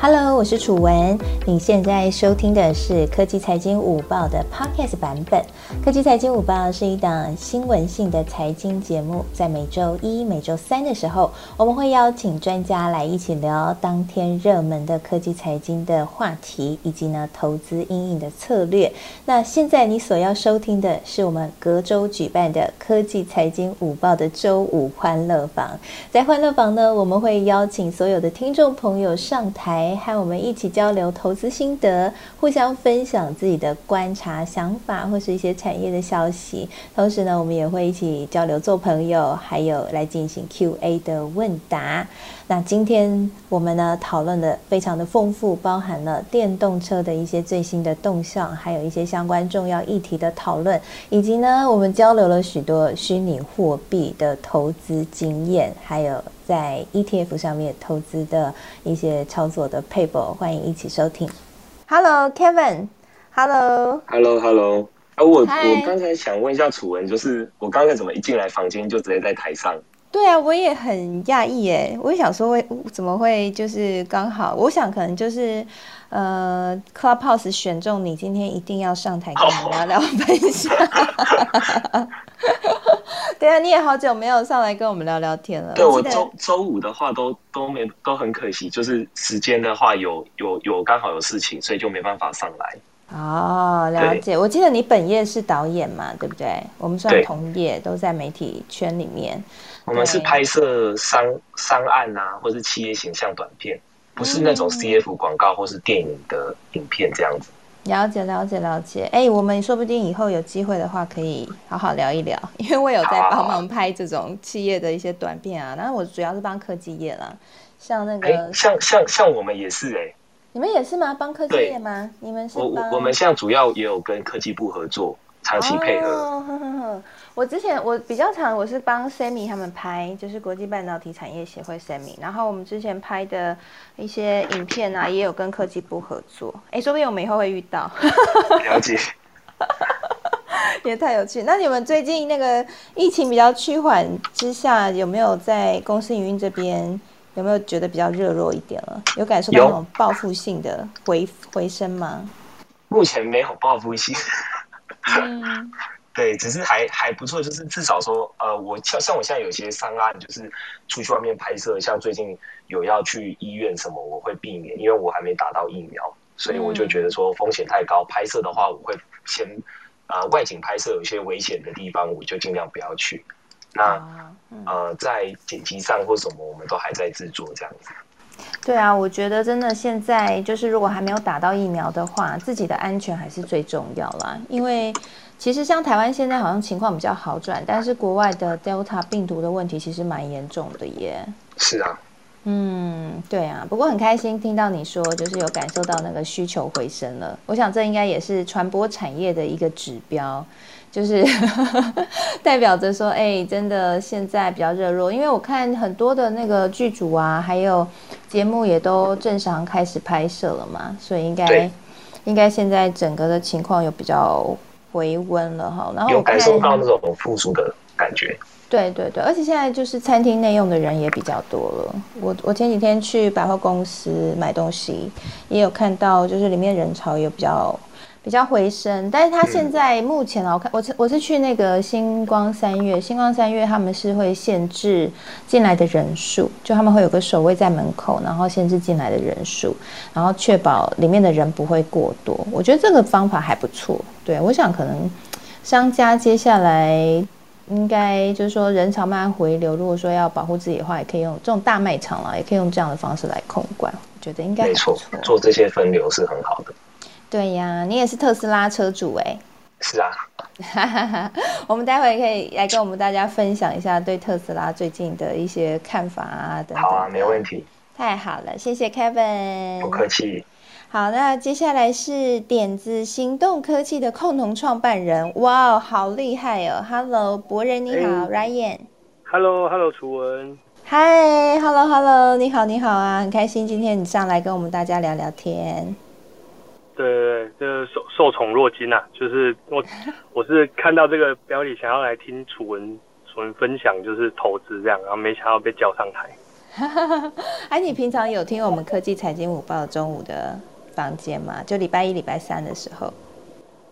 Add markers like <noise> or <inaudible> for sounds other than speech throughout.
Hello，我是楚文。你现在收听的是科技财经午报的 Podcast 版本。科技财经午报是一档新闻性的财经节目，在每周一、每周三的时候，我们会邀请专家来一起聊当天热门的科技财经的话题，以及呢投资阴影的策略。那现在你所要收听的是我们隔周举办的科技财经午报的周五欢乐房。在欢乐房呢，我们会邀请所有的听众朋友上台。和我们一起交流投资心得，互相分享自己的观察、想法，或是一些产业的消息。同时呢，我们也会一起交流、做朋友，还有来进行 Q&A 的问答。那今天我们呢讨论的非常的丰富，包含了电动车的一些最新的动向，还有一些相关重要议题的讨论，以及呢我们交流了许多虚拟货币的投资经验，还有在 ETF 上面投资的一些操作的配博，欢迎一起收听。Hello Kevin，Hello，Hello，Hello，啊我我刚才想问一下楚文，就是我刚才怎么一进来房间就直接在台上？对啊，我也很讶异哎！我也想说，会怎么会就是刚好？我想可能就是呃，Clubhouse 选中你，今天一定要上台跟我们聊聊分享。<laughs> 对啊，你也好久没有上来跟我们聊聊天了。对我周周五的话都都没都很可惜，就是时间的话有有有刚好有事情，所以就没办法上来。哦，了解。我记得你本业是导演嘛，对不对？我们算同业，都在媒体圈里面。我们是拍摄商商案啊，或是企业形象短片，不是那种 CF 广告或是电影的影片这样子。了解，了解，了解。哎，我们说不定以后有机会的话，可以好好聊一聊，因为我有在帮忙拍这种企业的一些短片啊。然后我主要是帮科技业啦，像那个，像像像我们也是哎。你们也是吗？帮科技业吗？你们是？我我我们现在主要也有跟科技部合作，长期配合。我之前我比较常我是帮 Sammy 他们拍，就是国际半导体产业协会 Sammy，。然后我们之前拍的一些影片啊，也有跟科技部合作。哎，说不定我们以后会遇到。了解。<laughs> 也太有趣。那你们最近那个疫情比较趋缓之下，有没有在公司营运这边？有没有觉得比较热络一点了？有感受到那种报复性的回回升吗？目前没有报复性。嗯，<laughs> 对，只是还还不错，就是至少说，呃，我像像我现在有些商案，就是出去外面拍摄，像最近有要去医院什么，我会避免，因为我还没打到疫苗，所以我就觉得说风险太高，拍摄的话，我会先呃外景拍摄，有些危险的地方，我就尽量不要去。那呃，在剪辑上或什么，我们都还在制作这样子。对啊，我觉得真的现在就是，如果还没有打到疫苗的话，自己的安全还是最重要啦。因为其实像台湾现在好像情况比较好转，但是国外的 Delta 病毒的问题其实蛮严重的耶。是啊。嗯，对啊。不过很开心听到你说，就是有感受到那个需求回升了。我想这应该也是传播产业的一个指标。就是 <laughs> 代表着说，哎，真的现在比较热络，因为我看很多的那个剧组啊，还有节目也都正常开始拍摄了嘛，所以应该应该现在整个的情况有比较回温了哈。然后有感受到那种复苏的感觉。对对对，而且现在就是餐厅内用的人也比较多了。我我前几天去百货公司买东西，也有看到，就是里面人潮也比较。比较回升，但是他现在目前啊，我看我是我是去那个星光三月，星光三月他们是会限制进来的人数，就他们会有个守卫在门口，然后限制进来的人数，然后确保里面的人不会过多。我觉得这个方法还不错。对，我想可能商家接下来应该就是说人潮慢慢回流，如果说要保护自己的话，也可以用这种大卖场啦，也可以用这样的方式来控管。我觉得应该没错，做这些分流是很好的。对呀，你也是特斯拉车主哎。是啊。<laughs> 我们待会可以来跟我们大家分享一下对特斯拉最近的一些看法啊等等。好啊，没问题。太好了，谢谢 Kevin。不客气。好，那接下来是点子行动科技的共同创办人，哇，好厉害哦！Hello，博人你好，Ryan。Hello，Hello，楚文。Hi，Hello，Hello，你好，你好啊，很开心今天你上来跟我们大家聊聊天。对对对，就是受受宠若惊啊！就是我我是看到这个标题，想要来听楚文楚文分享，就是投资这样，然后没想到被叫上台。哎，你平常有听我们科技财经午报中午的房间吗？就礼拜一、礼拜三的时候。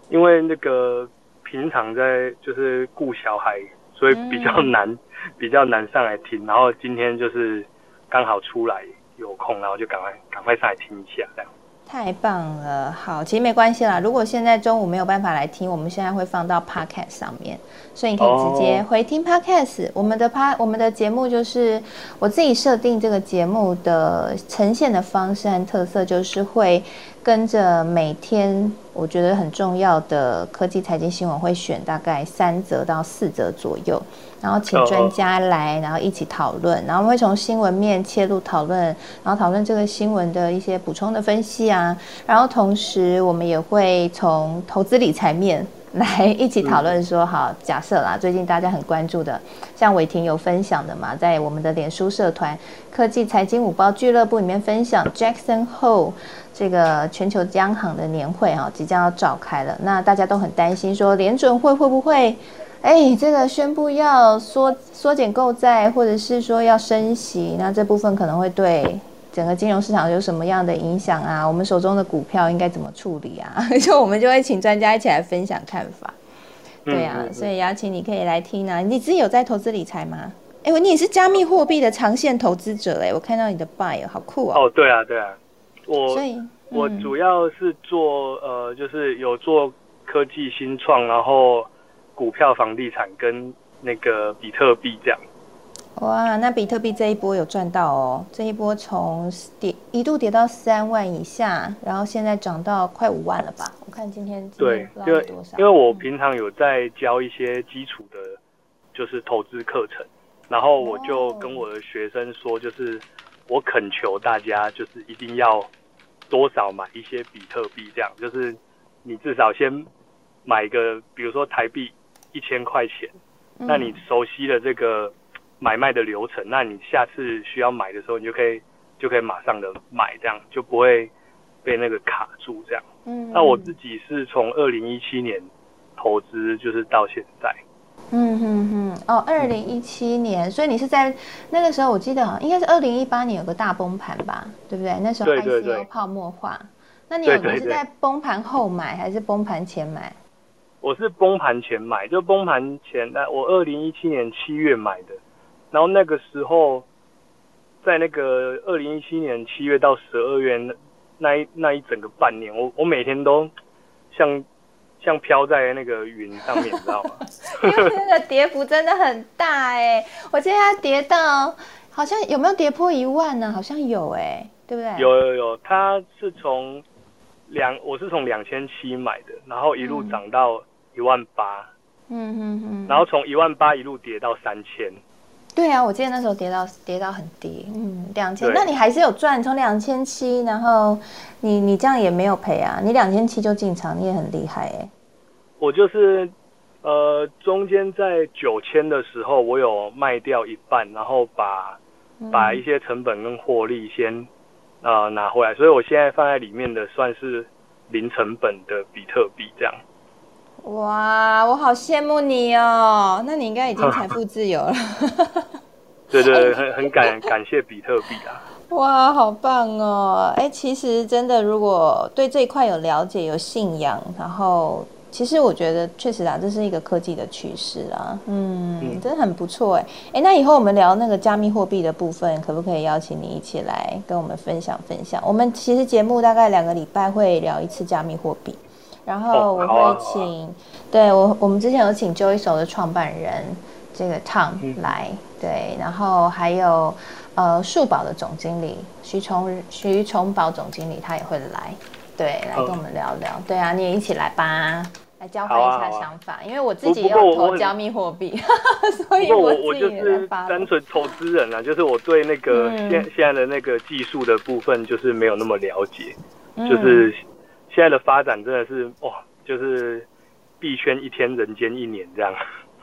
因为那个平常在就是顾小孩，所以比较难，比较难上来听。然后今天就是刚好出来有空，然后就赶快赶快上来听一下，这样。太棒了，好，其实没关系啦。如果现在中午没有办法来听，我们现在会放到 Podcast 上面，所以你可以直接回听 Podcast。我们的 P 我们的节目就是我自己设定这个节目的呈现的方式和特色，就是会。跟着每天我觉得很重要的科技财经新闻，会选大概三则到四则左右，然后请专家来，然后一起讨论，然后我们会从新闻面切入讨论，然后讨论这个新闻的一些补充的分析啊，然后同时我们也会从投资理财面。<laughs> 来一起讨论说好，假设啦，最近大家很关注的，像伟霆有分享的嘛，在我们的脸书社团科技财经五包俱乐部里面分享，Jackson Hole 这个全球央行的年会哈即将要召开了，那大家都很担心说联准会会不会，哎，这个宣布要缩缩减购债，或者是说要升息，那这部分可能会对。整个金融市场有什么样的影响啊？我们手中的股票应该怎么处理啊？<laughs> 就我们就会请专家一起来分享看法。对啊，所以邀请你可以来听啊。你自己有在投资理财吗？哎，你也是加密货币的长线投资者哎，我看到你的 buy 好酷哦。哦，对啊，对啊，我所以我主要是做呃，就是有做科技新创，然后股票、房地产跟那个比特币这样。哇，那比特币这一波有赚到哦！这一波从跌一度跌到三万以下，然后现在涨到快五万了吧？我看今天对，因为因为我平常有在教一些基础的，就是投资课程，然后我就跟我的学生说，就是我恳求大家，就是一定要多少买一些比特币，这样就是你至少先买一个，比如说台币一千块钱，那你熟悉了这个。买卖的流程，那你下次需要买的时候，你就可以就可以马上的买，这样就不会被那个卡住这样。嗯，那我自己是从二零一七年投资，就是到现在。嗯哼哼，哦，二零一七年，所以你是在那个时候，我记得应该是二零一八年有个大崩盘吧，对不对？那时候 ICO 泡沫化，那你有是在崩盘后买还是崩盘前买？我是崩盘前买，就崩盘前，那我二零一七年七月买的。然后那个时候，在那个二零一七年七月到十二月那那一那一整个半年，我我每天都像像飘在那个云上面，你知道吗？<laughs> <laughs> 因为那个跌幅真的很大哎，我记得它跌到好像有没有跌破一万呢？好像有哎，对不对？有有有，它是从两我是从两千七买的，然后一路涨到一万八，嗯嗯嗯，然后从一万八一路跌到三千。对啊，我记得那时候跌到跌到很低，嗯，两千，那你还是有赚，从两千七，然后你你这样也没有赔啊，你两千七就进场，你也很厉害哎。我就是呃，中间在九千的时候，我有卖掉一半，然后把把一些成本跟获利先呃拿回来，所以我现在放在里面的算是零成本的比特币这样。哇，我好羡慕你哦！那你应该已经 <laughs> 财富自由了。对 <laughs> 对，<laughs> 很很感感谢比特币啊！哇，好棒哦！哎，其实真的，如果对这一块有了解、有信仰，然后其实我觉得确实啊，这是一个科技的趋势啊。嗯，真的很不错哎。哎，那以后我们聊那个加密货币的部分，可不可以邀请你一起来跟我们分享分享？我们其实节目大概两个礼拜会聊一次加密货币。然后我会请，对我我们之前有请 Joy 手的创办人这个 Tom 来，对，然后还有呃数宝的总经理徐崇徐崇宝总经理他也会来，对，来跟我们聊聊，对啊，你也一起来吧，来交换一下想法，因为我自己也有投加密货币，<laughs> 所以我我就是单纯投资人啊，就是我对那个现现在的那个技术的部分就是没有那么了解，就是。现在的发展真的是哇，就是币圈一天，人间一年这样。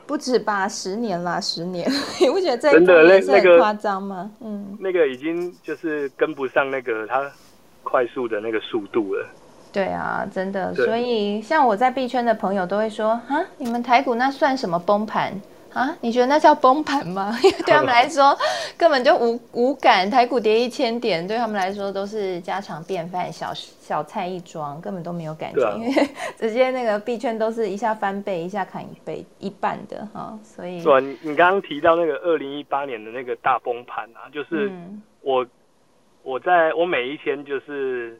不止吧，十年啦，十年，<laughs> 你不觉得这真的那那个夸张吗？嗯，那个已经就是跟不上那个它快速的那个速度了。对啊，真的。所以像我在币圈的朋友都会说啊，你们台股那算什么崩盘？啊，你觉得那叫崩盘吗？<laughs> 因为对他们来说根本就无无感，台股跌一千点，对他们来说都是家常便饭，小小菜一桩，根本都没有感觉，因为直接那个币圈都是一下翻倍，一下砍一倍一半的哈，所以对，你你刚刚提到那个二零一八年的那个大崩盘啊，就是我我在我每一天就是。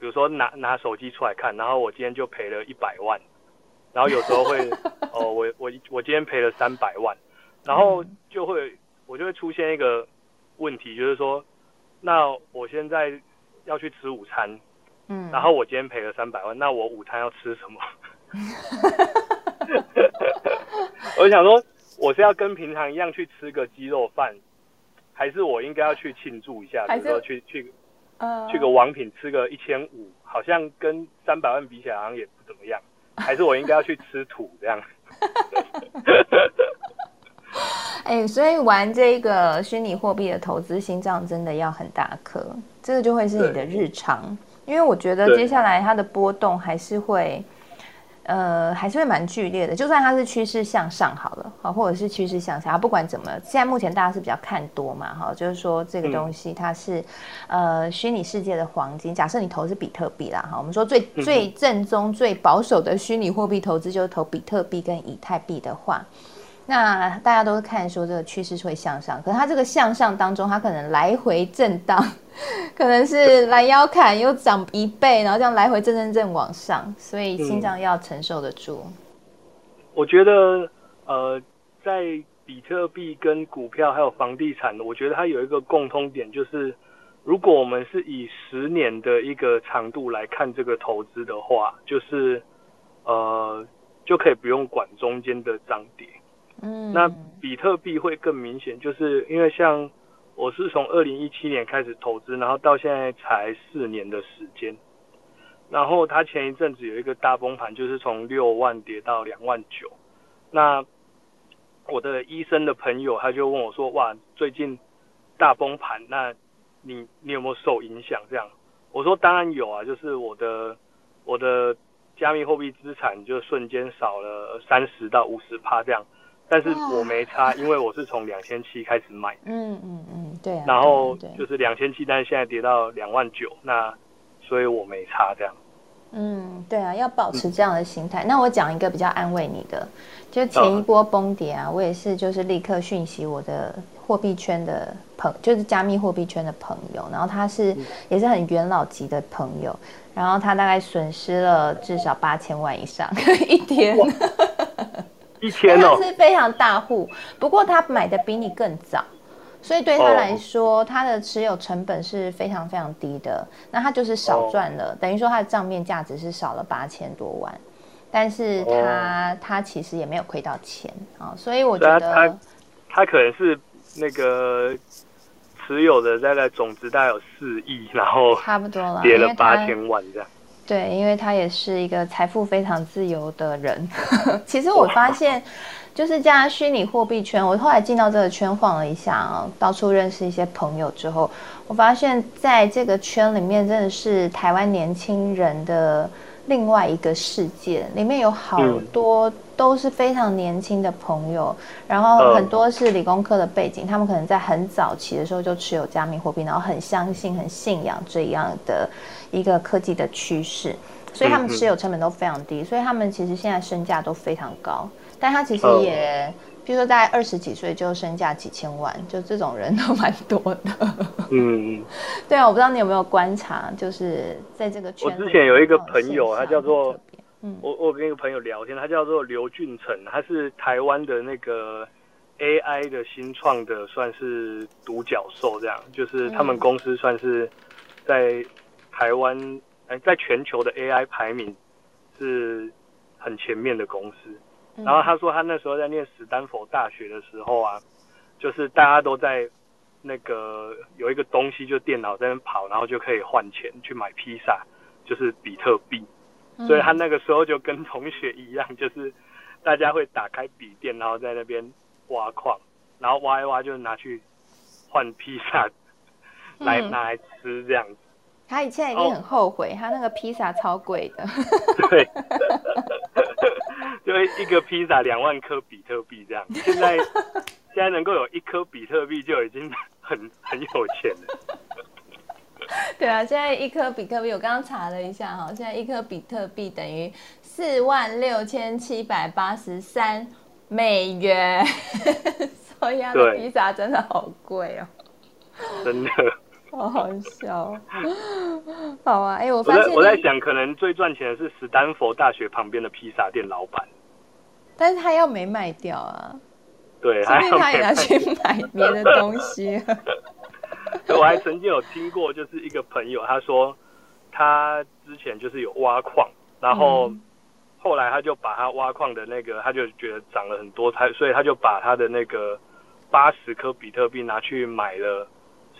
比如说拿拿手机出来看，然后我今天就赔了一百万，然后有时候会 <laughs> 哦，我我我今天赔了三百万，然后就会我就会出现一个问题，就是说，那我现在要去吃午餐，嗯，然后我今天赔了三百万，那我午餐要吃什么？<laughs> 我想说，我是要跟平常一样去吃个鸡肉饭，还是我应该要去庆祝一下，比如说去去。去个王品吃个一千五，好像跟三百万比起来好像也不怎么样，<laughs> 还是我应该要去吃土这样？<laughs> 哎，所以玩这个虚拟货币的投资，心脏真的要很大颗，这个就会是你的日常，因为我觉得接下来它的波动还是会。呃，还是会蛮剧烈的。就算它是趋势向上好了，好，或者是趋势向下，不管怎么，现在目前大家是比较看多嘛，哈，就是说这个东西它是呃虚拟世界的黄金。假设你投是比特币啦，哈，我们说最最正宗、最保守的虚拟货币投资就是投比特币跟以太币的话。那大家都是看说这个趋势会向上，可是它这个向上当中，它可能来回震荡，可能是拦腰砍又涨一倍，然后这样来回震震震往上，所以心脏要承受得住。我觉得，呃，在比特币跟股票还有房地产，我觉得它有一个共通点，就是如果我们是以十年的一个长度来看这个投资的话，就是呃，就可以不用管中间的涨跌。那比特币会更明显，就是因为像我是从二零一七年开始投资，然后到现在才四年的时间，然后它前一阵子有一个大崩盘，就是从六万跌到两万九。那我的医生的朋友他就问我说：“哇，最近大崩盘，那你你有没有受影响？”这样，我说当然有啊，就是我的我的加密货币资产就瞬间少了三十到五十趴这样。但是我没差，<laughs> 因为我是从两千七开始买。嗯嗯嗯，对。然后就是两千七，但是现在跌到两万九，那所以我没差这样。嗯，对啊，要保持这样的心态。那我讲一个比较安慰你的，就前一波崩跌啊，我也是就是立刻讯息我的货币圈的朋，就是加密货币圈的朋友，然后他是也是很元老级的朋友，然后他大概损失了至少八千万以上 <laughs> 一天。一千是非常大户，不过他买的比你更早，所以对他来说，他的持有成本是非常非常低的。那他就是少赚了，等于说他的账面价值是少了八千多万，但是他他其实也没有亏到钱啊。所以我觉得他他可能是那个持有的大概总值大概有四亿，然后差不多了，跌了八千万这样。对，因为他也是一个财富非常自由的人。<laughs> 其实我发现，就是加虚拟货币圈，我后来进到这个圈晃了一下啊，到处认识一些朋友之后，我发现在这个圈里面，真的是台湾年轻人的。另外一个世界里面有好多都是非常年轻的朋友，然后很多是理工科的背景，他们可能在很早期的时候就持有加密货币，然后很相信、很信仰这样的一个科技的趋势，所以他们持有成本都非常低，所以他们其实现在身价都非常高，但他其实也。比如说，大概二十几岁就身价几千万，就这种人都蛮多的。嗯，对啊，我不知道你有没有观察，就是在这个圈。我之前有一个朋友，他叫做，嗯，我我跟一个朋友聊天，他叫做刘俊成，他是台湾的那个 AI 的新创的，算是独角兽，这样，就是他们公司算是在台湾，哎，在全球的 AI 排名是很前面的公司。然后他说，他那时候在念史丹佛大学的时候啊，就是大家都在那个有一个东西，就电脑在那跑，然后就可以换钱去买披萨，就是比特币。所以他那个时候就跟同学一样，就是大家会打开笔电，然后在那边挖矿，然后挖一挖就拿去换披萨来拿来吃这样子。他以前一定很后悔，他那个披萨超贵的。对。<laughs> 就一个披萨两万颗比特币这样。现在现在能够有一颗比特币就已经很很有钱了。对啊，现在一颗比特币，我刚刚查了一下哈，现在一颗比特币等于四万六千七百八十三美元。<laughs> 所以的披萨真的好贵哦，真的。好好笑，<laughs> 好啊！哎，我发现我在想，可能最赚钱的是史丹佛大学旁边的披萨店老板，但是他要没卖掉啊。对，所以他也拿去买别的东西。我还曾经有听过，就是一个朋友他说，他之前就是有挖矿，然后后来他就把他挖矿的那个，他就觉得涨了很多，他所以他就把他的那个八十颗比特币拿去买了。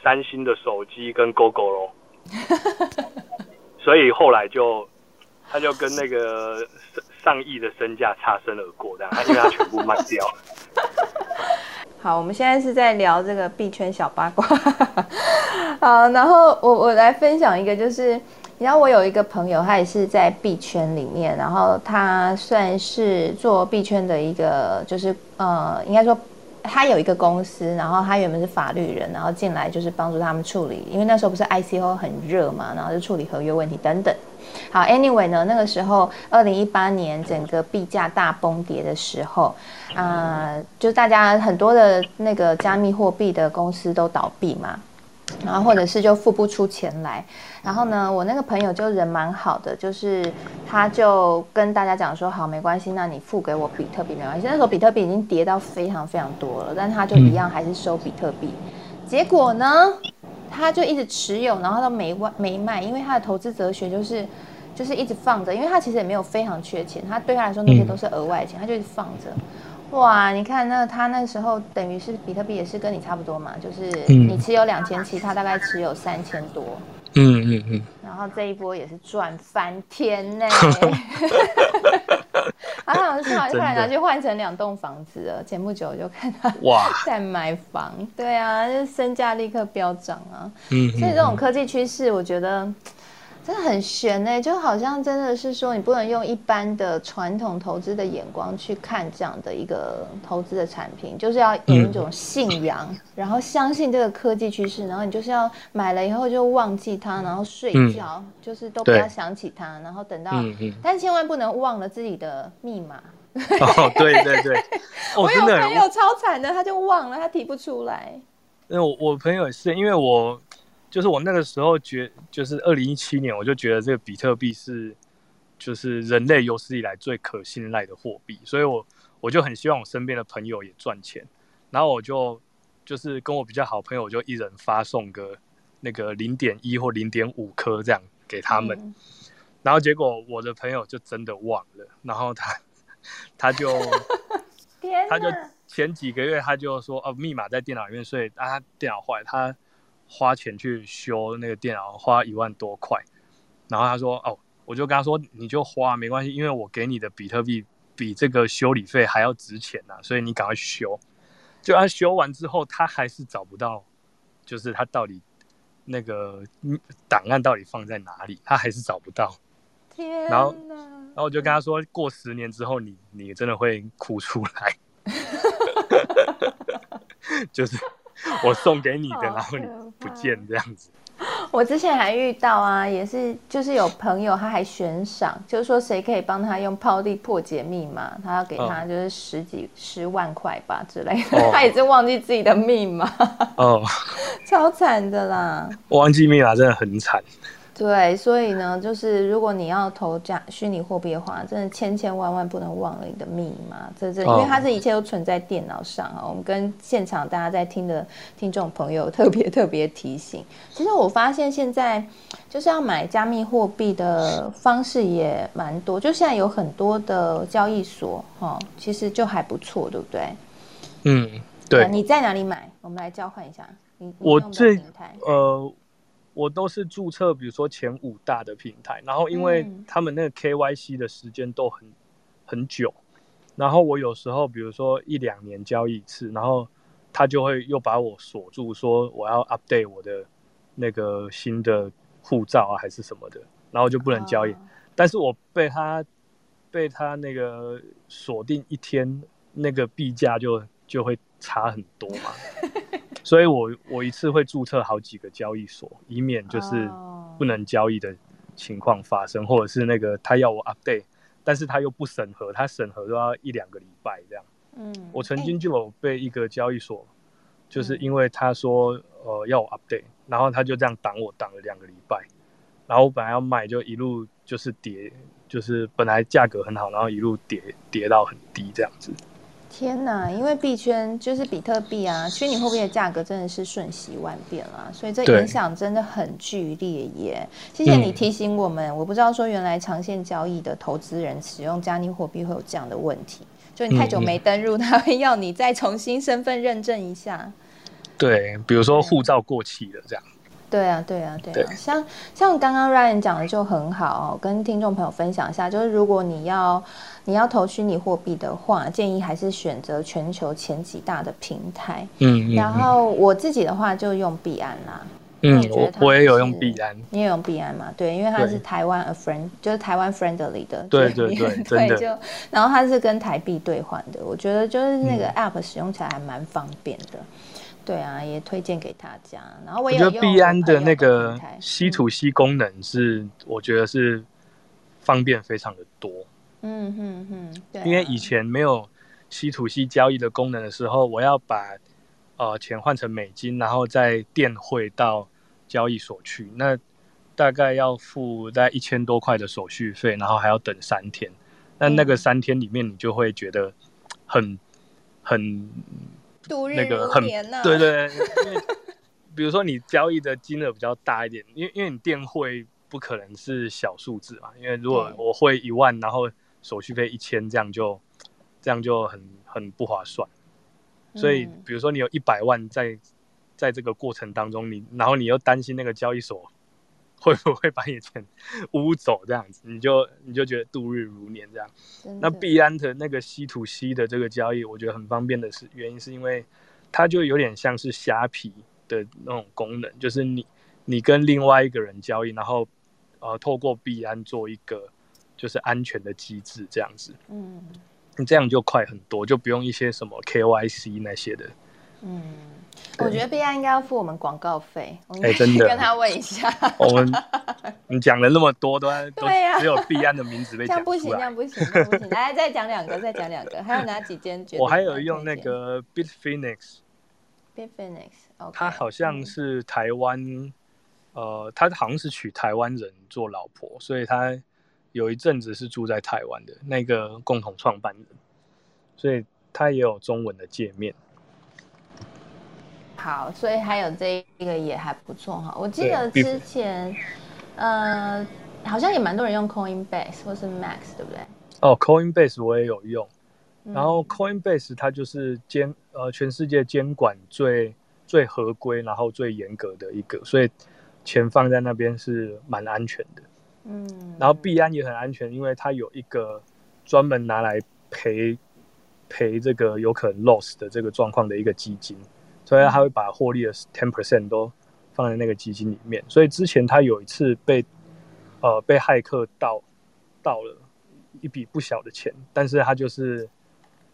三星的手机跟 GoGo 咯，<laughs> 所以后来就他就跟那个上上亿的身价擦身而过，这样，因为他全部卖掉。<laughs> 好，我们现在是在聊这个币圈小八卦。<laughs> 好，然后我我来分享一个，就是你知道我有一个朋友，他也是在币圈里面，然后他算是做币圈的一个，就是呃，应该说。他有一个公司，然后他原本是法律人，然后进来就是帮助他们处理，因为那时候不是 ICO 很热嘛，然后就处理合约问题等等。好，Anyway 呢，那个时候二零一八年整个币价大崩跌的时候，啊，就大家很多的那个加密货币的公司都倒闭嘛。然后或者是就付不出钱来，然后呢，我那个朋友就人蛮好的，就是他就跟大家讲说，好，没关系，那你付给我比特币没关系。那时候比特币已经跌到非常非常多了，但他就一样还是收比特币。结果呢，他就一直持有，然后都没卖没卖，因为他的投资哲学就是就是一直放着，因为他其实也没有非常缺钱，他对他来说那些都是额外钱，他就一直放着。哇，你看那他那时候等于是比特币也是跟你差不多嘛，就是你持有两千七，他大概持有三千多。嗯嗯嗯。然后这一波也是赚翻天呢。<laughs> <laughs> 他好像是后来拿去换成两栋房子了，前不久就看他哇 <laughs> 在买房，对啊，就身价立刻飙涨啊。嗯。所以这种科技趋势，我觉得。真的很悬呢，就好像真的是说，你不能用一般的传统投资的眼光去看这样的一个投资的产品，就是要有一种信仰，然后相信这个科技趋势，然后你就是要买了以后就忘记它，然后睡觉，就是都不要想起它，然后等到，但千万不能忘了自己的密码。哦，对对对，<laughs> 我有朋友超惨的，他就忘了，他提不出来。那我我朋友也是，因为我。就是我那个时候觉，就是二零一七年，我就觉得这个比特币是，就是人类有史以来最可信赖的货币，所以我我就很希望我身边的朋友也赚钱，然后我就就是跟我比较好朋友，我就一人发送个那个零点一或零点五颗这样给他们，然后结果我的朋友就真的忘了，然后他他就 <laughs> 他就前几个月他就说哦密码在电脑里面，所以啊他电脑坏他。花钱去修那个电脑，花一万多块，然后他说：“哦，我就跟他说，你就花没关系，因为我给你的比特币比这个修理费还要值钱呐，所以你赶快修。”就他修完之后，他还是找不到，就是他到底那个档案到底放在哪里，他还是找不到。天然后，然后我就跟他说过十年之后，你你真的会哭出来，<laughs> 就是。<laughs> 我送给你的，然后你不见这样子。<laughs> 我之前还遇到啊，也是就是有朋友他还悬赏，就是说谁可以帮他用抛地破解密码，他要给他就是十几十万块吧之类的，<laughs> 他也是忘记自己的密码。哦，超惨的啦！忘记密码真的很惨。对，所以呢，就是如果你要投假虚拟货币的话，真的千千万万不能忘了你的密码。这这，因为它这一切都存在电脑上啊。我们跟现场大家在听的听众朋友特别特别提醒。其实我发现现在就是要买加密货币的方式也蛮多，就现在有很多的交易所哈，其实就还不错，对不对？嗯，对。你在哪里买？我们来交换一下。你我最呃。我都是注册，比如说前五大的平台，然后因为他们那个 KYC 的时间都很很久，然后我有时候比如说一两年交易一次，然后他就会又把我锁住，说我要 update 我的那个新的护照啊还是什么的，然后就不能交易。但是我被他被他那个锁定一天，那个币价就就会差很多嘛。<laughs> 所以我我一次会注册好几个交易所，以免就是不能交易的情况发生，或者是那个他要我 update，但是他又不审核，他审核都要一两个礼拜这样。嗯，我曾经就有被一个交易所，就是因为他说呃要我 update，然后他就这样挡我挡了两个礼拜，然后我本来要卖就一路就是跌，就是本来价格很好，然后一路跌跌到很低这样子。天呐，因为币圈就是比特币啊，虚拟货币的价格真的是瞬息万变啊，所以这影响真的很剧烈耶。谢谢你提醒我们，我不知道说原来长线交易的投资人使用加密货币会有这样的问题，就你太久没登入，他会要你再重新身份认证一下。对，比如说护照过期了这样。对啊，对啊，对啊，像像刚刚 Ryan 讲的就很好，跟听众朋友分享一下，就是如果你要你要投虚拟货币的话，建议还是选择全球前几大的平台。嗯，然后我自己的话就用币安啦。嗯，我我也有用币安，你也用币安嘛？对，因为它是台湾 a friend，就是台湾 friendly 的。对对对，对 <laughs> 就然后它是跟台币兑换的，我觉得就是那个 app 使用起来还蛮方便的。对啊，也推荐给大家。然后我觉得币安的那个 C to C 功能是，我觉得是方便非常的多。嗯哼哼，对。因为以前没有 C to C 交易的功能的时候，我要把呃钱换成美金，然后再电汇到交易所去，那大概要付在一千多块的手续费，然后还要等三天。那那个三天里面，你就会觉得很很。那个很对对，因为比如说你交易的金额比较大一点，因为因为你电汇不可能是小数字嘛，因为如果我汇一万，然后手续费一千，这样就这样就很很不划算。所以比如说你有一百万在在这个过程当中，你然后你又担心那个交易所。会不会把你钱 <laughs> 污走？这样子，你就你就觉得度日如年这样。那币安的那个 C to C 的这个交易，我觉得很方便的是，原因是因为它就有点像是虾皮的那种功能，就是你你跟另外一个人交易，然后呃透过币安做一个就是安全的机制这样子。嗯，你这样就快很多，就不用一些什么 KYC 那些的。嗯。我觉得 B I 应该要付我们广告费，哎，真的，跟他问一下。我们你讲了那么多，都 <laughs> 都只有 B 安的名字被讲不行，这样不行，这样不行。<laughs> 来，再讲两个，再讲两个，还有哪几间？我还有用那个 Bitfinex，Bitfinex，他好像是台湾，呃，他好像是娶台湾人做老婆，所以他有一阵子是住在台湾的那个共同创办人，所以他也有中文的界面。好，所以还有这一个也还不错哈。我记得之前，呃，好像也蛮多人用 Coinbase 或是 Max，对不对？哦，Coinbase 我也有用。然后 Coinbase 它就是监呃全世界监管最最合规，然后最严格的一个，所以钱放在那边是蛮安全的。嗯。然后币安也很安全，因为它有一个专门拿来赔赔这个有可能 loss 的这个状况的一个基金。所以他会把获利的 ten percent 都放在那个基金里面。所以之前他有一次被呃被骇客盗盗了一笔不小的钱，但是他就是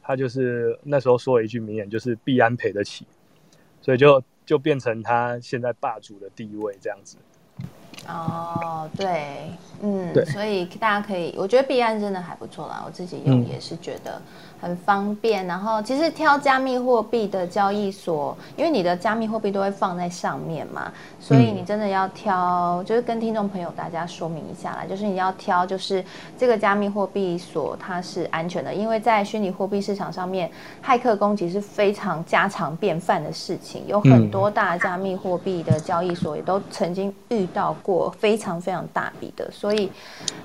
他就是那时候说了一句名言，就是必安赔得起，所以就就变成他现在霸主的地位这样子。哦，对，嗯，对，所以大家可以，我觉得币安真的还不错啦，我自己用也是觉得。很方便，然后其实挑加密货币的交易所，因为你的加密货币都会放在上面嘛，所以你真的要挑，就是跟听众朋友大家说明一下啦，就是你要挑，就是这个加密货币所它是安全的，因为在虚拟货币市场上面，骇客攻击是非常家常便饭的事情，有很多大加密货币的交易所也都曾经遇到过非常非常大笔的，所以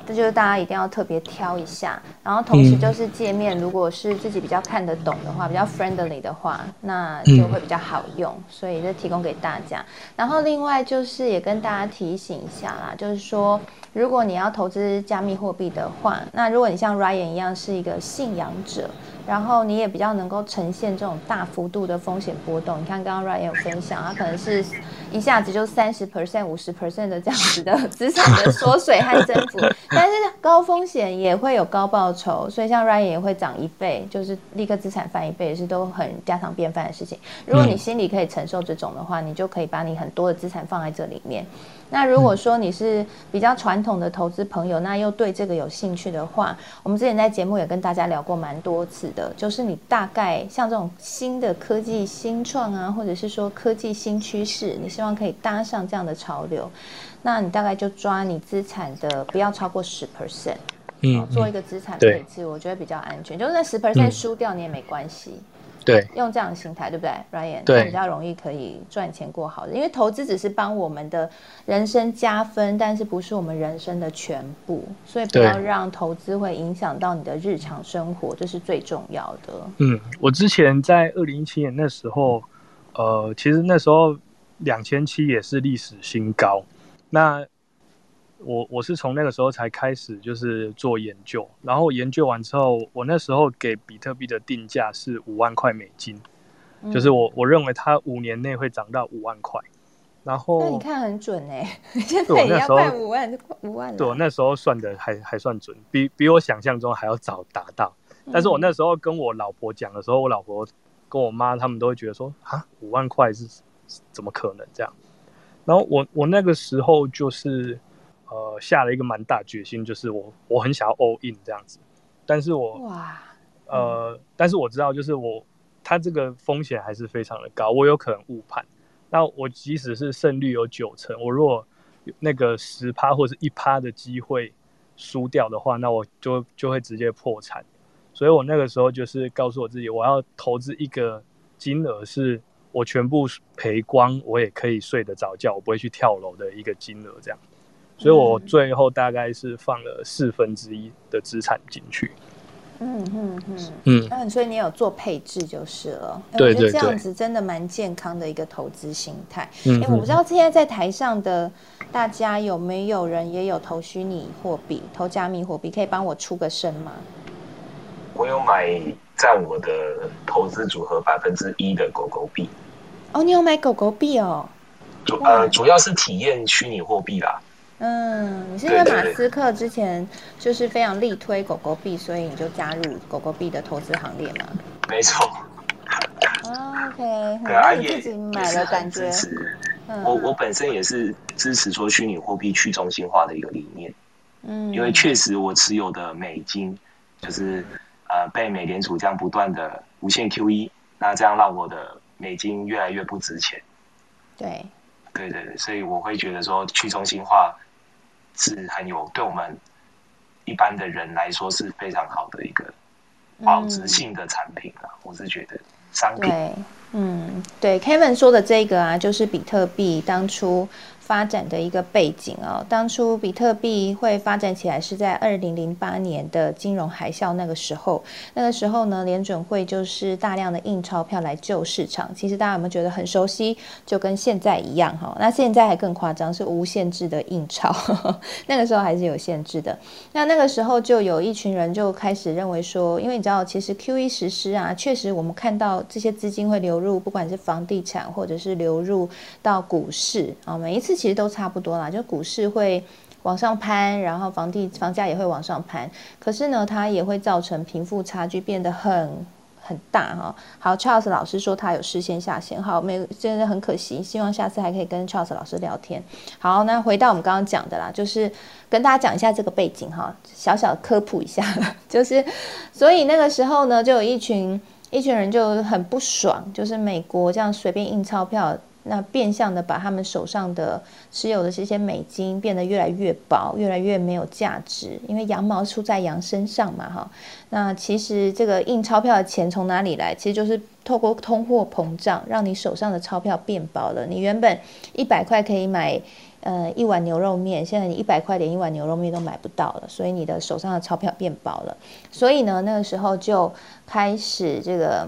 这就是大家一定要特别挑一下，然后同时就是界面如果是。是自己比较看得懂的话，比较 friendly 的话，那就会比较好用，所以就提供给大家。然后另外就是也跟大家提醒一下啦，就是说如果你要投资加密货币的话，那如果你像 Ryan 一样是一个信仰者，然后你也比较能够呈现这种大幅度的风险波动。你看刚刚 Ryan 有分享，他可能是一下子就三十 percent、五十 percent 的这样子的资产的缩水和增幅，<laughs> 但是高风险也会有高报酬，所以像 Ryan 也会涨一倍，就是立刻资产翻一倍，也是都很家常便饭的事情。如果你心里可以承受这种的话，你就可以把你很多的资产放在这里面。那如果说你是比较传统的投资朋友，那又对这个有兴趣的话，我们之前在节目也跟大家聊过蛮多次的，就是你大概像这种新的科技新创啊，或者是说科技新趋势，你希望可以搭上这样的潮流，那你大概就抓你资产的不要超过十 percent，嗯，做一个资产配置，我觉得比较安全，就是那十 percent 输掉你也没关系。对，用这样的心态，对不对，Ryan？对，比较容易可以赚钱过好的，因为投资只是帮我们的人生加分，但是不是我们人生的全部，所以不要让投资会影响到你的日常生活，这是最重要的。嗯，我之前在二零一七年那时候，呃，其实那时候两千七也是历史新高，那。我我是从那个时候才开始就是做研究，然后研究完之后，我那时候给比特币的定价是五万块美金，就是我我认为它五年内会涨到五万块，然后那你看很准哎，<laughs> 现在也要快五万五万对，我那时候算的还还算准，比比我想象中还要早达到，但是我那时候跟我老婆讲的时候，我老婆跟我妈他们都会觉得说啊五万块是怎么可能这样，然后我我那个时候就是。呃，下了一个蛮大决心，就是我我很想要 all in 这样子，但是我哇，呃，但是我知道，就是我他这个风险还是非常的高，我有可能误判。那我即使是胜率有九成，我如果那个十趴或者一趴的机会输掉的话，那我就就会直接破产。所以我那个时候就是告诉我自己，我要投资一个金额是我全部赔光，我也可以睡得着觉，我不会去跳楼的一个金额这样。所以我最后大概是放了四分之一的资产进去。嗯嗯嗯嗯，那所以你有做配置就是了。对对对，这样子真的蛮健康的一个投资心态。哎，我不知道现在在台上的大家有没有人也有投虚拟货币、投加密货币，可以帮我出个声吗？我有买占我的投资组合百分之一的狗狗币。哦，你有买狗狗币哦？主呃，主要是体验虚拟货币啦。嗯，你是因为马斯克之前就是非常力推狗狗币，所以你就加入狗狗币的投资行列吗？没错。OK，对啊，也自己买了，感觉。我我本身也是支持说虚拟货币去中心化的一个理念。嗯。因为确实我持有的美金就是呃被美联储这样不断的无限 QE，那这样让我的美金越来越不值钱。对。对对对，所以我会觉得说去中心化。是很有对我们一般的人来说是非常好的一个保值性的产品啊，我是觉得商品。对，嗯，对，Kevin 说的这个啊，就是比特币当初。发展的一个背景哦，当初比特币会发展起来是在二零零八年的金融海啸那个时候。那个时候呢，联准会就是大量的印钞票来救市场。其实大家有没有觉得很熟悉？就跟现在一样哈。那现在还更夸张，是无限制的印钞。<laughs> 那个时候还是有限制的。那那个时候就有一群人就开始认为说，因为你知道，其实 Q E 实施啊，确实我们看到这些资金会流入，不管是房地产或者是流入到股市啊，每一次。其实都差不多啦，就股市会往上攀，然后房地房价也会往上攀，可是呢，它也会造成贫富差距变得很很大哈。好，Charles 老师说他有视线下线，好，没真的很可惜，希望下次还可以跟 Charles 老师聊天。好，那回到我们刚刚讲的啦，就是跟大家讲一下这个背景哈，小小科普一下，<laughs> 就是所以那个时候呢，就有一群一群人就很不爽，就是美国这样随便印钞票。那变相的把他们手上的持有的这些美金变得越来越薄，越来越没有价值，因为羊毛出在羊身上嘛，哈。那其实这个印钞票的钱从哪里来？其实就是透过通货膨胀，让你手上的钞票变薄了。你原本一百块可以买呃一碗牛肉面，现在你一百块连一碗牛肉面都买不到了，所以你的手上的钞票变薄了。所以呢，那个时候就开始这个。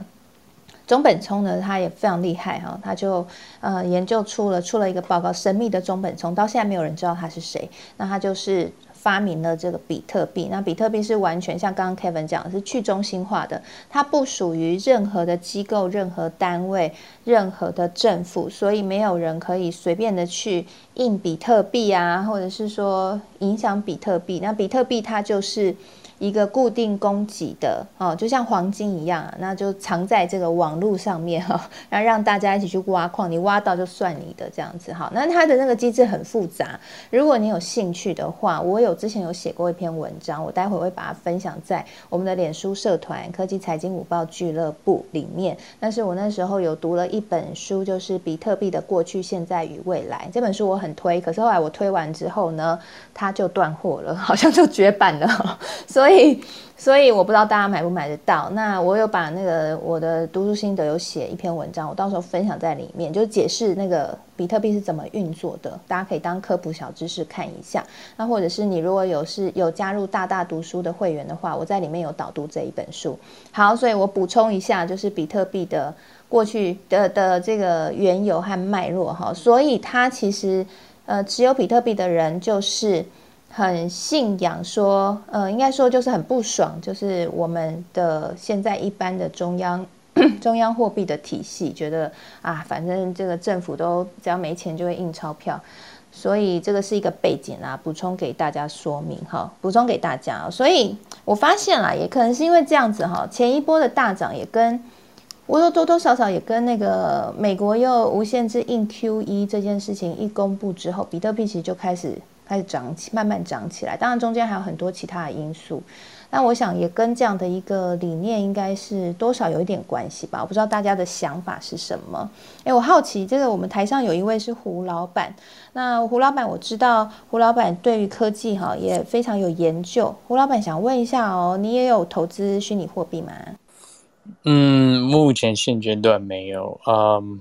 中本聪呢，他也非常厉害哈，他就呃研究出了出了一个报告，神秘的中本聪，到现在没有人知道他是谁。那他就是发明了这个比特币。那比特币是完全像刚刚 Kevin 讲的，是去中心化的，它不属于任何的机构、任何单位、任何的政府，所以没有人可以随便的去印比特币啊，或者是说影响比特币。那比特币它就是。一个固定供给的哦，就像黄金一样啊，那就藏在这个网络上面哈，然后让大家一起去挖矿，你挖到就算你的这样子哈。那它的那个机制很复杂，如果你有兴趣的话，我有之前有写过一篇文章，我待会会把它分享在我们的脸书社团科技财经午报俱乐部里面。但是我那时候有读了一本书，就是比特币的过去、现在与未来这本书我很推，可是后来我推完之后呢，它就断货了，<laughs> 好像就绝版了，<laughs> 所以。所以，我不知道大家买不买得到。那我有把那个我的读书心得有写一篇文章，我到时候分享在里面，就解释那个比特币是怎么运作的，大家可以当科普小知识看一下。那或者是你如果有是有加入大大读书的会员的话，我在里面有导读这一本书。好，所以我补充一下，就是比特币的过去的的这个缘由和脉络哈。所以他其实呃持有比特币的人就是。很信仰说，呃，应该说就是很不爽，就是我们的现在一般的中央 <coughs> 中央货币的体系，觉得啊，反正这个政府都只要没钱就会印钞票，所以这个是一个背景啊，补充给大家说明哈，补充给大家。所以我发现啦，也可能是因为这样子哈，前一波的大涨也跟我说多多少少也跟那个美国又无限制印 QE 这件事情一公布之后，比特币其实就开始。开始涨起，慢慢涨起来。当然，中间还有很多其他的因素。那我想也跟这样的一个理念，应该是多少有一点关系吧。我不知道大家的想法是什么。诶，我好奇，这个我们台上有一位是胡老板。那胡老板，我知道胡老板对于科技哈也非常有研究。胡老板想问一下哦，你也有投资虚拟货币吗？嗯，目前现阶段没有。嗯。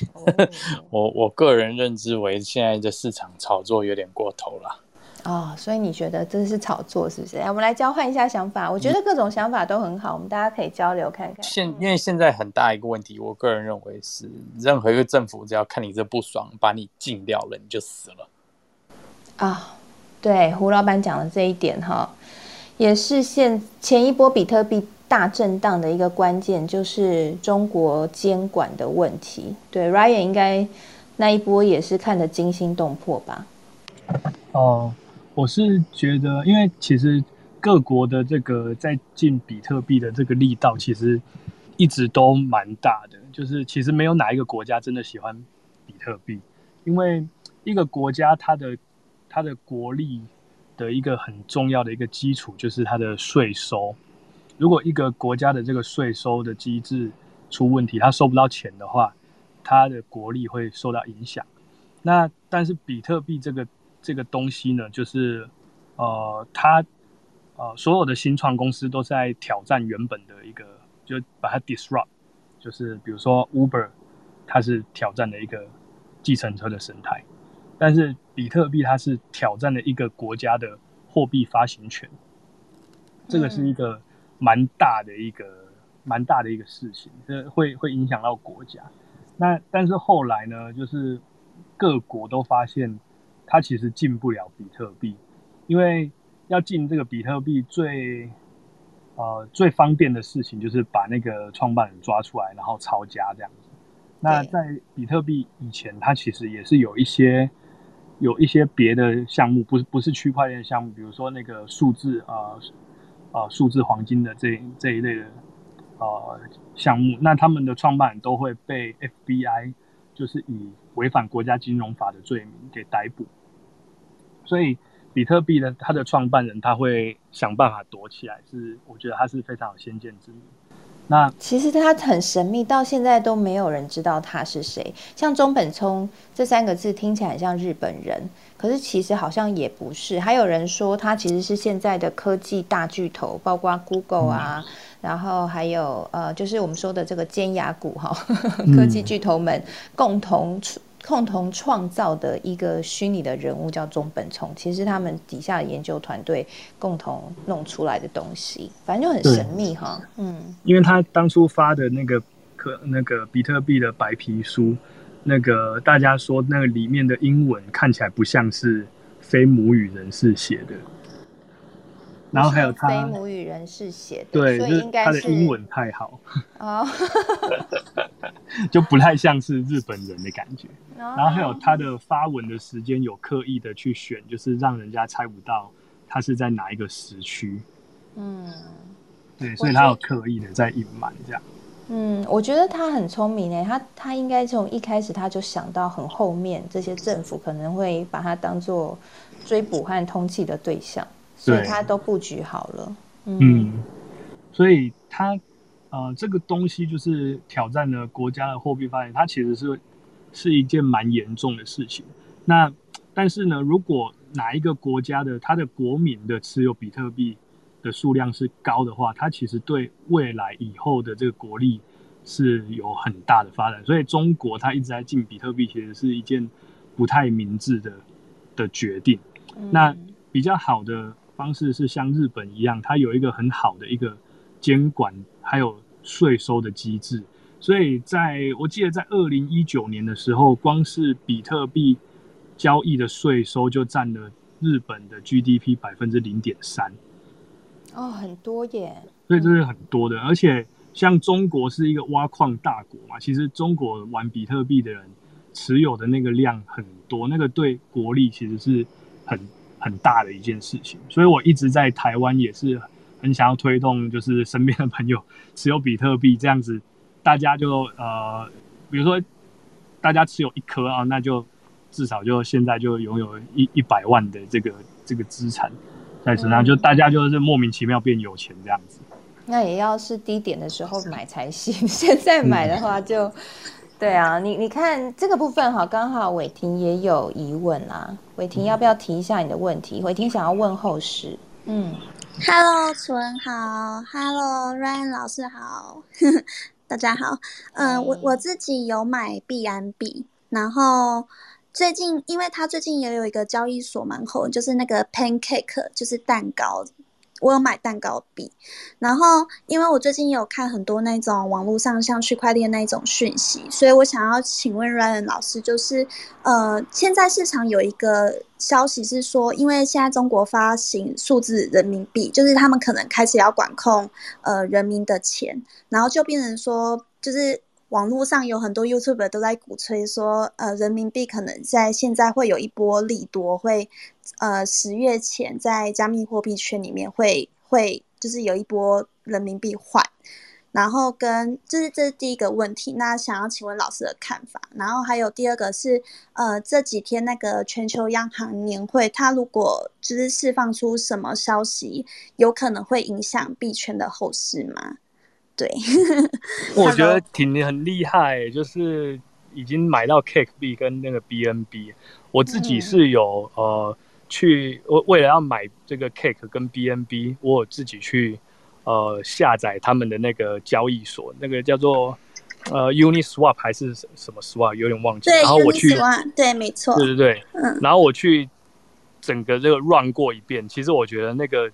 <laughs> 我我个人认知为现在的市场炒作有点过头了哦，所以你觉得这是炒作是不是？哎，我们来交换一下想法。我觉得各种想法都很好，我们大家可以交流看看。现因为现在很大一个问题，我个人认为是任何一个政府只要看你这不爽，把你禁掉了，你就死了。啊，对，胡老板讲的这一点哈，也是现前一波比特币。大震荡的一个关键就是中国监管的问题。对，Ryan 应该那一波也是看得惊心动魄吧？哦，我是觉得，因为其实各国的这个在进比特币的这个力道，其实一直都蛮大的。就是其实没有哪一个国家真的喜欢比特币，因为一个国家它的它的国力的一个很重要的一个基础就是它的税收。如果一个国家的这个税收的机制出问题，它收不到钱的话，它的国力会受到影响。那但是比特币这个这个东西呢，就是呃，它呃所有的新创公司都在挑战原本的一个，就把它 disrupt，就是比如说 Uber，它是挑战的一个计程车的生态，但是比特币它是挑战了一个国家的货币发行权，这个是一个。蛮大的一个，蛮大的一个事情，这会会影响到国家。那但是后来呢，就是各国都发现，它其实进不了比特币，因为要进这个比特币最呃最方便的事情，就是把那个创办人抓出来，然后抄家这样子。那在比特币以前，它其实也是有一些有一些别的项目，不是不是区块链项目，比如说那个数字啊。啊，数字黄金的这这一类的呃项目，那他们的创办人都会被 FBI 就是以违反国家金融法的罪名给逮捕，所以比特币的它的创办人他会想办法躲起来，是我觉得他是非常有先见之明。那其实他很神秘，到现在都没有人知道他是谁。像中本聪这三个字听起来像日本人，可是其实好像也不是。还有人说他其实是现在的科技大巨头，包括 Google 啊，然后还有呃，就是我们说的这个尖牙股哈，<laughs> 科技巨头们共同。共同创造的一个虚拟的人物叫中本聪，其实他们底下的研究团队共同弄出来的东西，反正就很神秘哈。嗯，因为他当初发的那个可那个比特币的白皮书，那个大家说那个里面的英文看起来不像是非母语人士写的。然后还有他非母语人士写的，对，所以应该他的英文太好哦，<laughs> 就不太像是日本人的感觉。然后还有他的发文的时间有刻意的去选，就是让人家猜不到他是在哪一个时区。嗯，对，所以他有刻意的在隐瞒这样。嗯，我觉得他很聪明诶，他他应该从一开始他就想到很后面这些政府可能会把他当做追捕和通缉的对象。所以他都布局好了，嗯，所以他呃，这个东西就是挑战了国家的货币发展，它其实是是一件蛮严重的事情。那但是呢，如果哪一个国家的它的国民的持有比特币的数量是高的话，它其实对未来以后的这个国力是有很大的发展。所以中国它一直在进比特币，其实是一件不太明智的的决定。那比较好的。方式是像日本一样，它有一个很好的一个监管，还有税收的机制。所以，在我记得在二零一九年的时候，光是比特币交易的税收就占了日本的 GDP 百分之零点三。哦，很多耶！所以这是很多的，而且像中国是一个挖矿大国嘛，其实中国玩比特币的人持有的那个量很多，那个对国力其实是很。大的一件事情，所以我一直在台湾也是很想要推动，就是身边的朋友持有比特币这样子，大家就呃，比如说大家持有一颗啊，那就至少就现在就拥有一一百万的这个这个资产在身上，就大家就是莫名其妙变有钱这样子。那也要是低点的时候买才行，现在买的话就。对啊，你你看这个部分哈，刚好伟霆也有疑问啊。伟霆要不要提一下你的问题？伟霆想要问后事。嗯，Hello，楚文好，Hello，Ryan 老师好，<laughs> 大家好。嗯，我我自己有买币安币，然后最近因为他最近也有一个交易所蛮火，就是那个 Pancake，就是蛋糕。我有买蛋糕币，然后因为我最近有看很多那种网络上像区块链那种讯息，所以我想要请问 Ryan 老师，就是呃，现在市场有一个消息是说，因为现在中国发行数字人民币，就是他们可能开始要管控呃人民的钱，然后就变成说，就是网络上有很多 YouTube 都在鼓吹说，呃，人民币可能在现在会有一波利多会。呃，十月前在加密货币圈里面会会就是有一波人民币换，然后跟这是这是第一个问题，那想要请问老师的看法。然后还有第二个是，呃，这几天那个全球央行年会，它如果就是释放出什么消息，有可能会影响币圈的后市吗？对，<laughs> 我觉得挺很厉害，就是已经买到 Cake B 跟那个 BNB，我自己是有呃。去我为了要买这个 Cake 跟 BNB，我自己去呃下载他们的那个交易所，那个叫做呃 Uniswap 还是什么 Swap，有点忘记。对，然后我去，对，没错。对对对，嗯。然后我去整个这个 run 过一遍，其实我觉得那个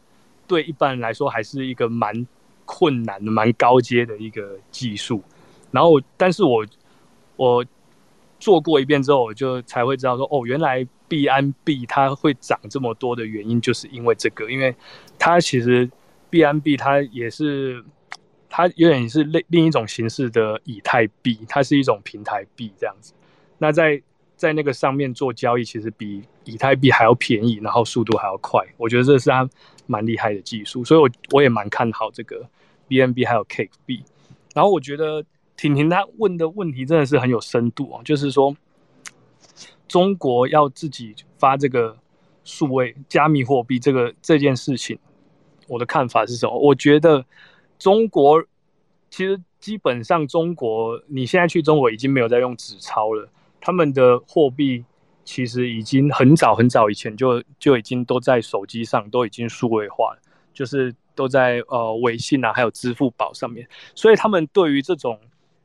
对一般人来说还是一个蛮困难的、蛮高阶的一个技术。然后，但是我我做过一遍之后，我就才会知道说，哦，原来。币安币它会涨这么多的原因，就是因为这个，因为它其实币安币它也是它有点是另另一种形式的以太币，它是一种平台币这样子。那在在那个上面做交易，其实比以太币还要便宜，然后速度还要快。我觉得这是它蛮厉害的技术，所以我我也蛮看好这个 B N B 还有 Cake B。然后我觉得婷婷她问的问题真的是很有深度啊，就是说。中国要自己发这个数位加密货币这个这件事情，我的看法是什么？我觉得中国其实基本上中国你现在去中国已经没有在用纸钞了，他们的货币其实已经很早很早以前就就已经都在手机上都已经数位化了，就是都在呃微信啊还有支付宝上面，所以他们对于这种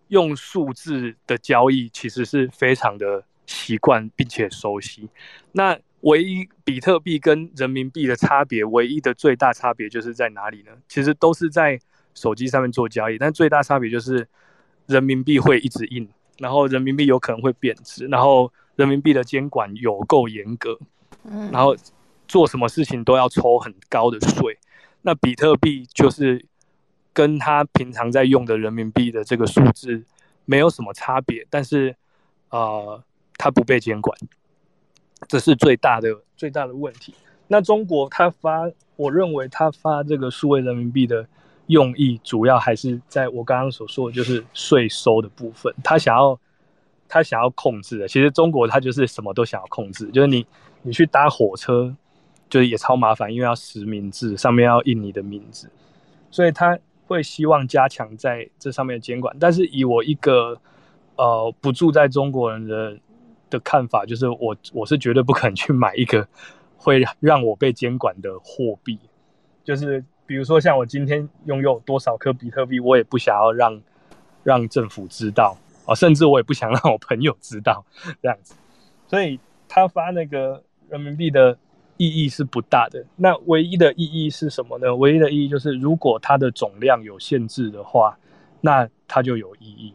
用数字的交易其实是非常的。习惯并且熟悉，那唯一比特币跟人民币的差别，唯一的最大差别就是在哪里呢？其实都是在手机上面做交易，但最大差别就是人民币会一直印，然后人民币有可能会贬值，然后人民币的监管有够严格，嗯，然后做什么事情都要抽很高的税。那比特币就是跟他平常在用的人民币的这个数字没有什么差别，但是呃，它不被监管，这是最大的最大的问题。那中国它发，我认为它发这个数位人民币的。用意主要还是在我刚刚所说的，就是税收的部分。他想要，他想要控制的。其实中国他就是什么都想要控制，就是你，你去搭火车，就是也超麻烦，因为要实名制，上面要印你的名字，所以他会希望加强在这上面的监管。但是以我一个呃不住在中国人的的看法，就是我我是绝对不可能去买一个 <laughs> 会让我被监管的货币，就是。比如说，像我今天拥有多少颗比特币，我也不想要让让政府知道甚至我也不想让我朋友知道这样子。所以，他发那个人民币的意义是不大的。那唯一的意义是什么呢？唯一的意义就是，如果它的总量有限制的话，那它就有意义。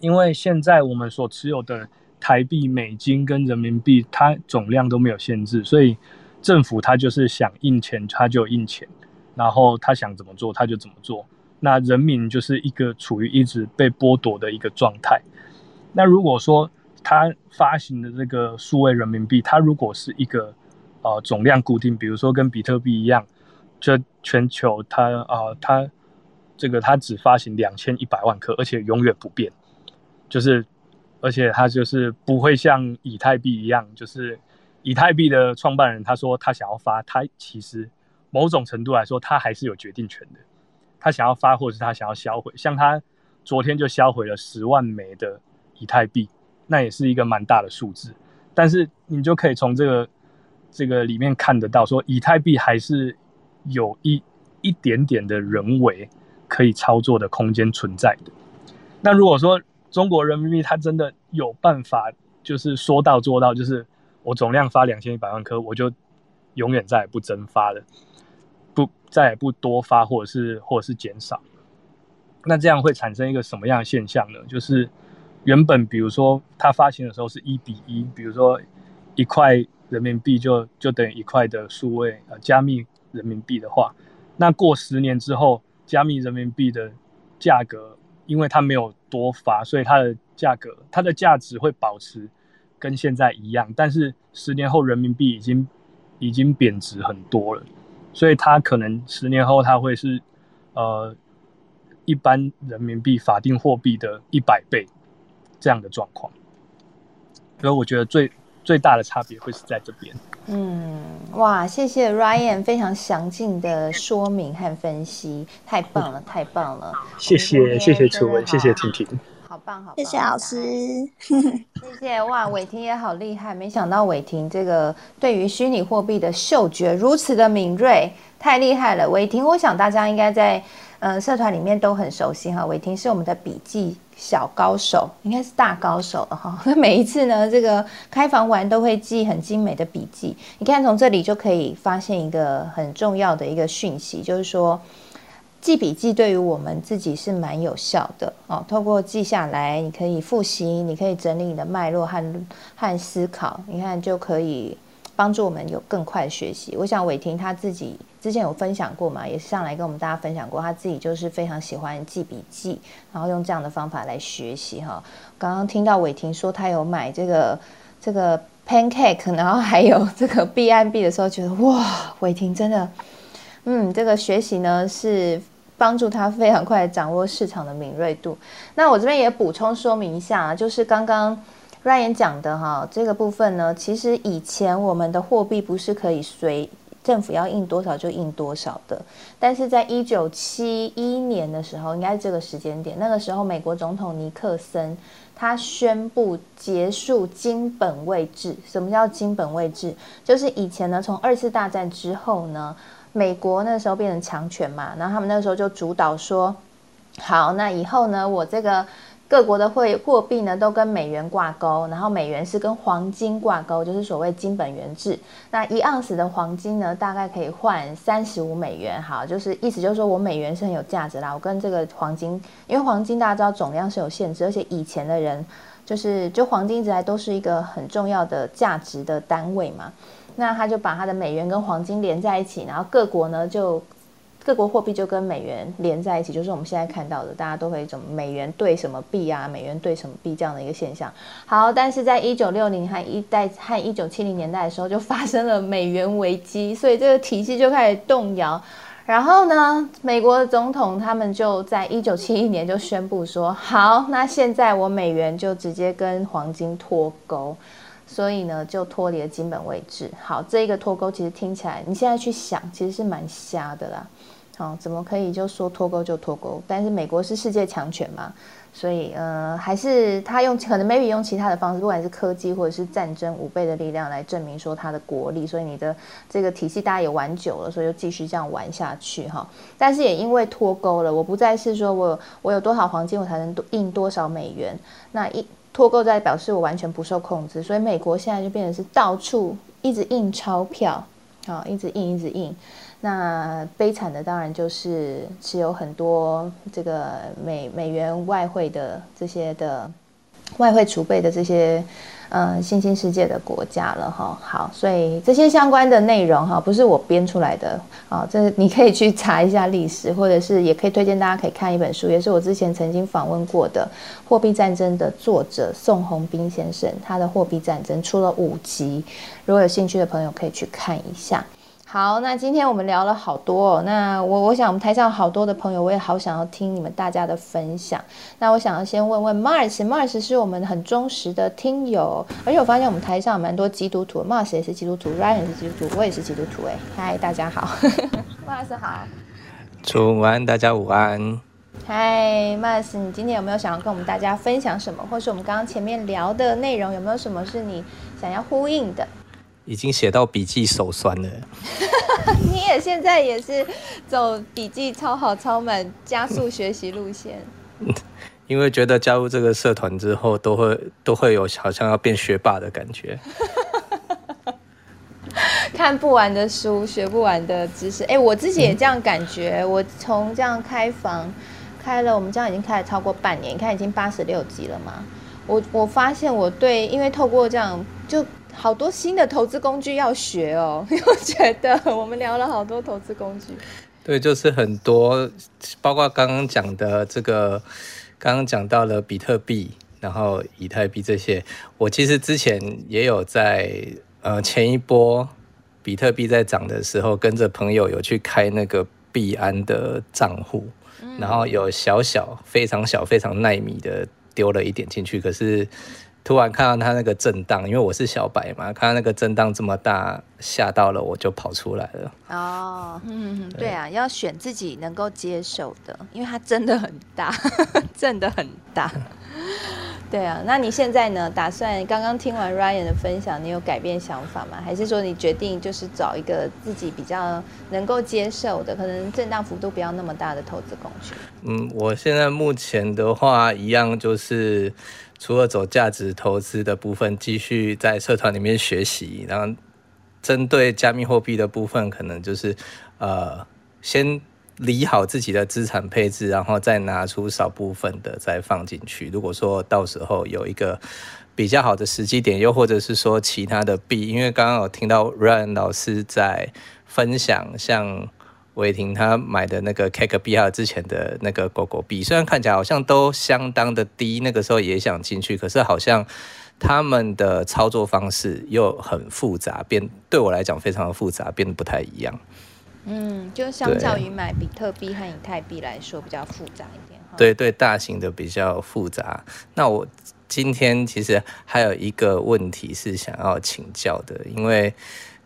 因为现在我们所持有的台币、美金跟人民币，它总量都没有限制，所以政府它就是想印钱，它就印钱。然后他想怎么做，他就怎么做。那人民就是一个处于一直被剥夺的一个状态。那如果说他发行的这个数位人民币，它如果是一个呃总量固定，比如说跟比特币一样，就全球它啊它这个它只发行两千一百万颗，而且永远不变，就是而且它就是不会像以太币一样，就是以太币的创办人他说他想要发，他其实。某种程度来说，他还是有决定权的。他想要发，或者是他想要销毁，像他昨天就销毁了十万枚的以太币，那也是一个蛮大的数字。但是你就可以从这个这个里面看得到，说以太币还是有一一点点的人为可以操作的空间存在的。那如果说中国人民币它真的有办法，就是说到做到，就是我总量发两千一百万颗，我就永远再也不增发了。不再也不多发，或者是或者是减少，那这样会产生一个什么样的现象呢？就是原本比如说它发行的时候是一比一，比如说一块人民币就就等于一块的数位呃加密人民币的话，那过十年之后，加密人民币的价格，因为它没有多发，所以它的价格它的价值会保持跟现在一样，但是十年后人民币已经已经贬值很多了。所以它可能十年后它会是，呃，一般人民币法定货币的一百倍这样的状况。所以我觉得最最大的差别会是在这边。嗯，哇，谢谢 Ryan 非常详尽的说明和分析，太棒了，太棒了。谢谢谢谢楚文，谢谢婷婷。好棒，好，谢谢老师，谢谢哇，伟霆也好厉害，没想到伟霆这个对于虚拟货币的嗅觉如此的敏锐，太厉害了。伟霆，我想大家应该在嗯社团里面都很熟悉哈，伟霆是我们的笔记小高手，应该是大高手了哈。那 <laughs> 每一次呢，这个开房完都会记很精美的笔记，你看从这里就可以发现一个很重要的一个讯息，就是说。记笔记对于我们自己是蛮有效的哦。透过记下来，你可以复习，你可以整理你的脉络和和思考，你看就可以帮助我们有更快的学习。我想伟霆他自己之前有分享过嘛，也是上来跟我们大家分享过，他自己就是非常喜欢记笔记，然后用这样的方法来学习哈。刚刚听到伟霆说他有买这个这个 Pancake，然后还有这个 <laughs> B N B 的时候，觉得哇，伟霆真的，嗯，这个学习呢是。帮助他非常快掌握市场的敏锐度。那我这边也补充说明一下，就是刚刚 Ryan 讲的哈，这个部分呢，其实以前我们的货币不是可以随政府要印多少就印多少的。但是在一九七一年的时候，应该是这个时间点，那个时候美国总统尼克森他宣布结束金本位制。什么叫金本位制？就是以前呢，从二次大战之后呢。美国那时候变成强权嘛，然后他们那时候就主导说，好，那以后呢，我这个各国的汇货币呢都跟美元挂钩，然后美元是跟黄金挂钩，就是所谓金本元制。那一盎司的黄金呢，大概可以换三十五美元。好，就是意思就是说我美元是很有价值啦。我跟这个黄金，因为黄金大家知道总量是有限制，而且以前的人就是就黄金一直来都是一个很重要的价值的单位嘛。那他就把他的美元跟黄金连在一起，然后各国呢就。各国货币就跟美元连在一起，就是我们现在看到的，大家都会怎么美元兑什么币啊，美元兑什么币这样的一个现象。好，但是在一九六零和一代和一九七零年代的时候，就发生了美元危机，所以这个体系就开始动摇。然后呢，美国的总统他们就在一九七一年就宣布说，好，那现在我美元就直接跟黄金脱钩，所以呢就脱离了金本位置。好，这一个脱钩其实听起来，你现在去想，其实是蛮瞎的啦。好，怎么可以就说脱钩就脱钩？但是美国是世界强权嘛，所以呃，还是他用可能 maybe 用其他的方式，不管是科技或者是战争五倍的力量来证明说他的国力。所以你的这个体系大家也玩久了，所以就继续这样玩下去哈。但是也因为脱钩了，我不再是说我我有多少黄金我才能印多少美元，那一脱钩在表示我完全不受控制，所以美国现在就变成是到处一直印钞票，啊，一直印一直印。那悲惨的当然就是持有很多这个美美元外汇的这些的外汇储备的这些嗯新兴世界的国家了哈。好，所以这些相关的内容哈，不是我编出来的啊，这你可以去查一下历史，或者是也可以推荐大家可以看一本书，也是我之前曾经访问过的《货币战争》的作者宋鸿兵先生，他的《货币战争》出了五集，如果有兴趣的朋友可以去看一下。好，那今天我们聊了好多。那我我想我们台上好多的朋友，我也好想要听你们大家的分享。那我想要先问问 Mars，Mars 是我们很忠实的听友，而且我发现我们台上有蛮多基督徒，Mars 也是基督徒，Ryan 是基督徒，我也是基督徒。哎，嗨，大家好，<laughs> Mars 好，午安，大家午安。嗨，Mars，你今天有没有想要跟我们大家分享什么，或是我们刚刚前面聊的内容，有没有什么是你想要呼应的？已经写到笔记手酸了。<laughs> 你也现在也是走笔记超好超满加速学习路线。<laughs> 因为觉得加入这个社团之后，都会都会有好像要变学霸的感觉。<laughs> 看不完的书，学不完的知识。哎，我自己也这样感觉。我从这样开房开了，我们这样已经开了超过半年，你看已经八十六集了嘛。我我发现我对，因为透过这样就。好多新的投资工具要学哦，<laughs> 我觉得我们聊了好多投资工具。对，就是很多，包括刚刚讲的这个，刚刚讲到了比特币，然后以太币这些，我其实之前也有在呃前一波比特币在涨的时候，跟着朋友有去开那个币安的账户，然后有小小非常小非常耐米的丢了一点进去，可是。突然看到它那个震荡，因为我是小白嘛，看到那个震荡这么大，吓到了，我就跑出来了。哦，嗯，对啊，要选自己能够接受的，因为它真的很大，<laughs> 震的很大。对啊，那你现在呢？打算刚刚听完 Ryan 的分享，你有改变想法吗？还是说你决定就是找一个自己比较能够接受的，可能震荡幅度不要那么大的投资工具？嗯，我现在目前的话，一样就是。除了走价值投资的部分，继续在社团里面学习，然后针对加密货币的部分，可能就是呃先理好自己的资产配置，然后再拿出少部分的再放进去。如果说到时候有一个比较好的时机点，又或者是说其他的币，因为刚刚有听到 Ryan 老师在分享，像。伟霆他买的那个 Cake 币还有之前的那个狗狗币，虽然看起来好像都相当的低，那个时候也想进去，可是好像他们的操作方式又很复杂，变对我来讲非常的复杂，变得不太一样。嗯，就相较于买比特币和以太币来说，比较复杂一点。对对，大型的比较复杂。那我今天其实还有一个问题是想要请教的，因为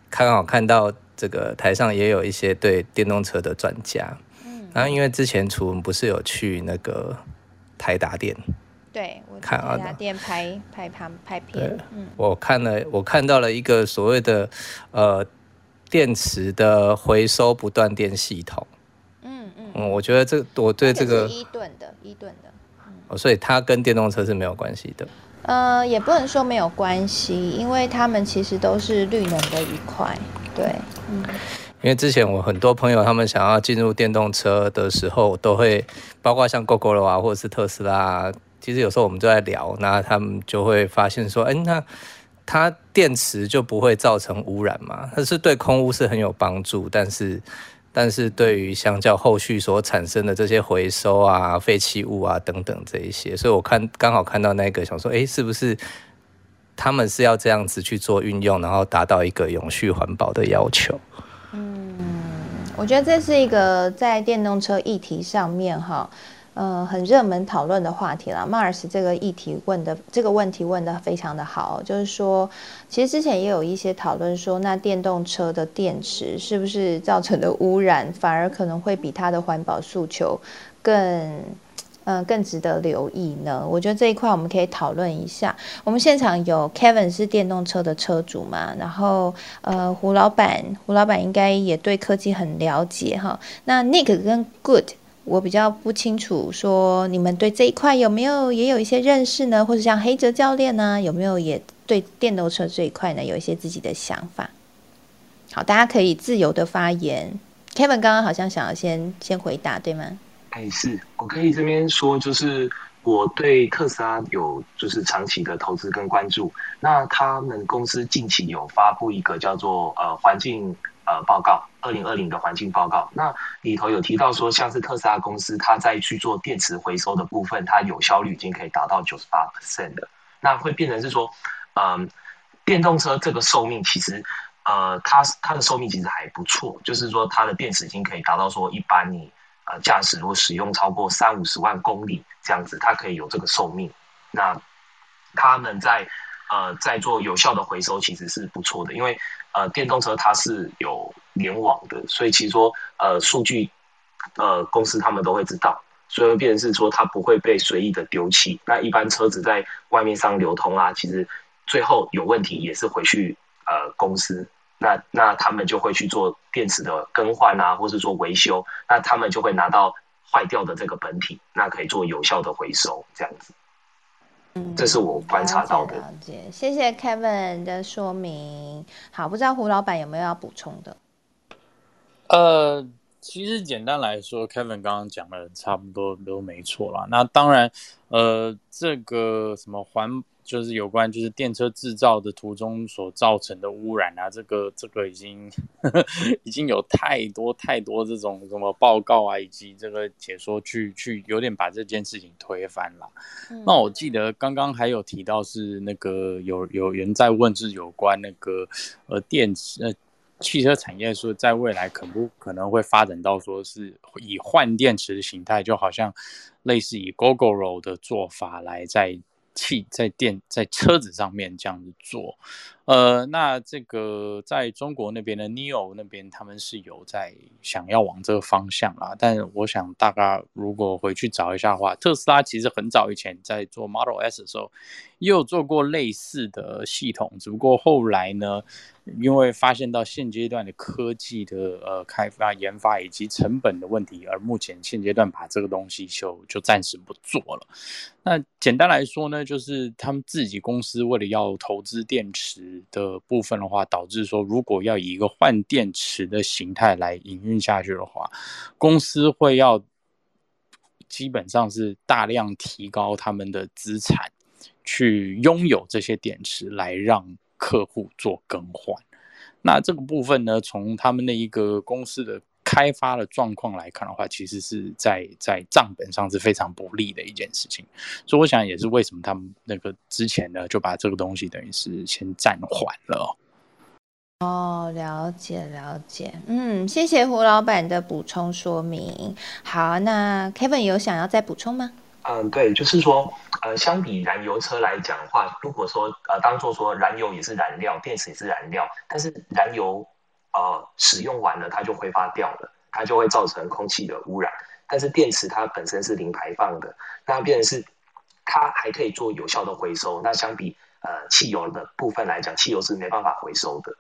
刚好看到。这个台上也有一些对电动车的专家，嗯，然后因为之前楚文不是有去那个台达店，对，我看台达店拍拍拍拍片，嗯，我看了，我看到了一个所谓的呃电池的回收不断电系统，嗯嗯，嗯，我觉得这我对这个伊顿的伊顿的，哦所以它跟电动车是没有关系的。呃，也不能说没有关系，因为他们其实都是绿能的一块。对，嗯。因为之前我很多朋友他们想要进入电动车的时候，都会包括像 GoGo 啊，或者是特斯拉，其实有时候我们就在聊，那他们就会发现说，哎，那它电池就不会造成污染嘛？它是对空污是很有帮助，但是。但是对于相较后续所产生的这些回收啊、废弃物啊等等这一些，所以我看刚好看到那个，想说，哎，是不是他们是要这样子去做运用，然后达到一个永续环保的要求？嗯，我觉得这是一个在电动车议题上面哈。呃，很热门讨论的话题了。Mars 这个议题问的这个问题问的非常的好，就是说，其实之前也有一些讨论说，那电动车的电池是不是造成的污染，反而可能会比它的环保诉求更，嗯，更值得留意呢？我觉得这一块我们可以讨论一下。我们现场有 Kevin 是电动车的车主嘛，然后呃，胡老板，胡老板应该也对科技很了解哈。那 Nick 跟 Good。我比较不清楚，说你们对这一块有没有也有一些认识呢？或者像黑泽教练呢，有没有也对电动车这一块呢有一些自己的想法？好，大家可以自由的发言。Kevin 刚刚好像想要先先回答，对吗？哎，是我可以这边说，就是我对特斯拉有就是长期的投资跟关注。那他们公司近期有发布一个叫做呃环境。呃，报告二零二零的环境报告，那里头有提到说，像是特斯拉公司，它在去做电池回收的部分，它有效率已经可以达到九十八 percent 的。那会变成是说，嗯，电动车这个寿命其实，呃，它它的寿命其实还不错，就是说它的电池已经可以达到说，一般你呃驾驶如果使用超过三五十万公里这样子，它可以有这个寿命。那他们在呃在做有效的回收，其实是不错的，因为。呃，电动车它是有联网的，所以其实说，呃，数据，呃，公司他们都会知道，所以变成是说它不会被随意的丢弃。那一般车子在外面上流通啊，其实最后有问题也是回去呃公司，那那他们就会去做电池的更换啊，或是做维修，那他们就会拿到坏掉的这个本体，那可以做有效的回收，这样子。这是我观察到的。了解，谢谢 Kevin 的说明。好，不知道胡老板有没有要补充的？呃，其实简单来说，Kevin 刚刚讲的差不多都没错啦。那当然，呃，这个什么环。就是有关就是电车制造的途中所造成的污染啊，这个这个已经 <laughs> 已经有太多太多这种什么报告啊，以及这个解说去去有点把这件事情推翻了。那我记得刚刚还有提到是那个有有人在问是有关那个呃电池呃汽车产业说在未来可不可能会发展到说是以换电池的形态，就好像类似以 Gogoro 的做法来在。气在电在车子上面这样子做，呃，那这个在中国那边的 Neo 那边，他们是有在想要往这个方向啦。但我想大家如果回去找一下的话，特斯拉其实很早以前在做 Model S 的时候，也有做过类似的系统，只不过后来呢。因为发现到现阶段的科技的呃开发研发以及成本的问题，而目前现阶段把这个东西就就暂时不做了。那简单来说呢，就是他们自己公司为了要投资电池的部分的话，导致说如果要以一个换电池的形态来营运下去的话，公司会要基本上是大量提高他们的资产，去拥有这些电池来让。客户做更换，那这个部分呢，从他们的一个公司的开发的状况来看的话，其实是在在账本上是非常不利的一件事情。所以我想也是为什么他们那个之前呢就把这个东西等于是先暂缓了。哦，了解了解，嗯，谢谢胡老板的补充说明。好，那 Kevin 有想要再补充吗？嗯，对，就是说，呃，相比燃油车来讲的话，如果说呃，当做说燃油也是燃料，电池也是燃料，但是燃油呃使用完了它就挥发掉了，它就会造成空气的污染。但是电池它本身是零排放的，那变成是它还可以做有效的回收。那相比呃汽油的部分来讲，汽油是没办法回收的，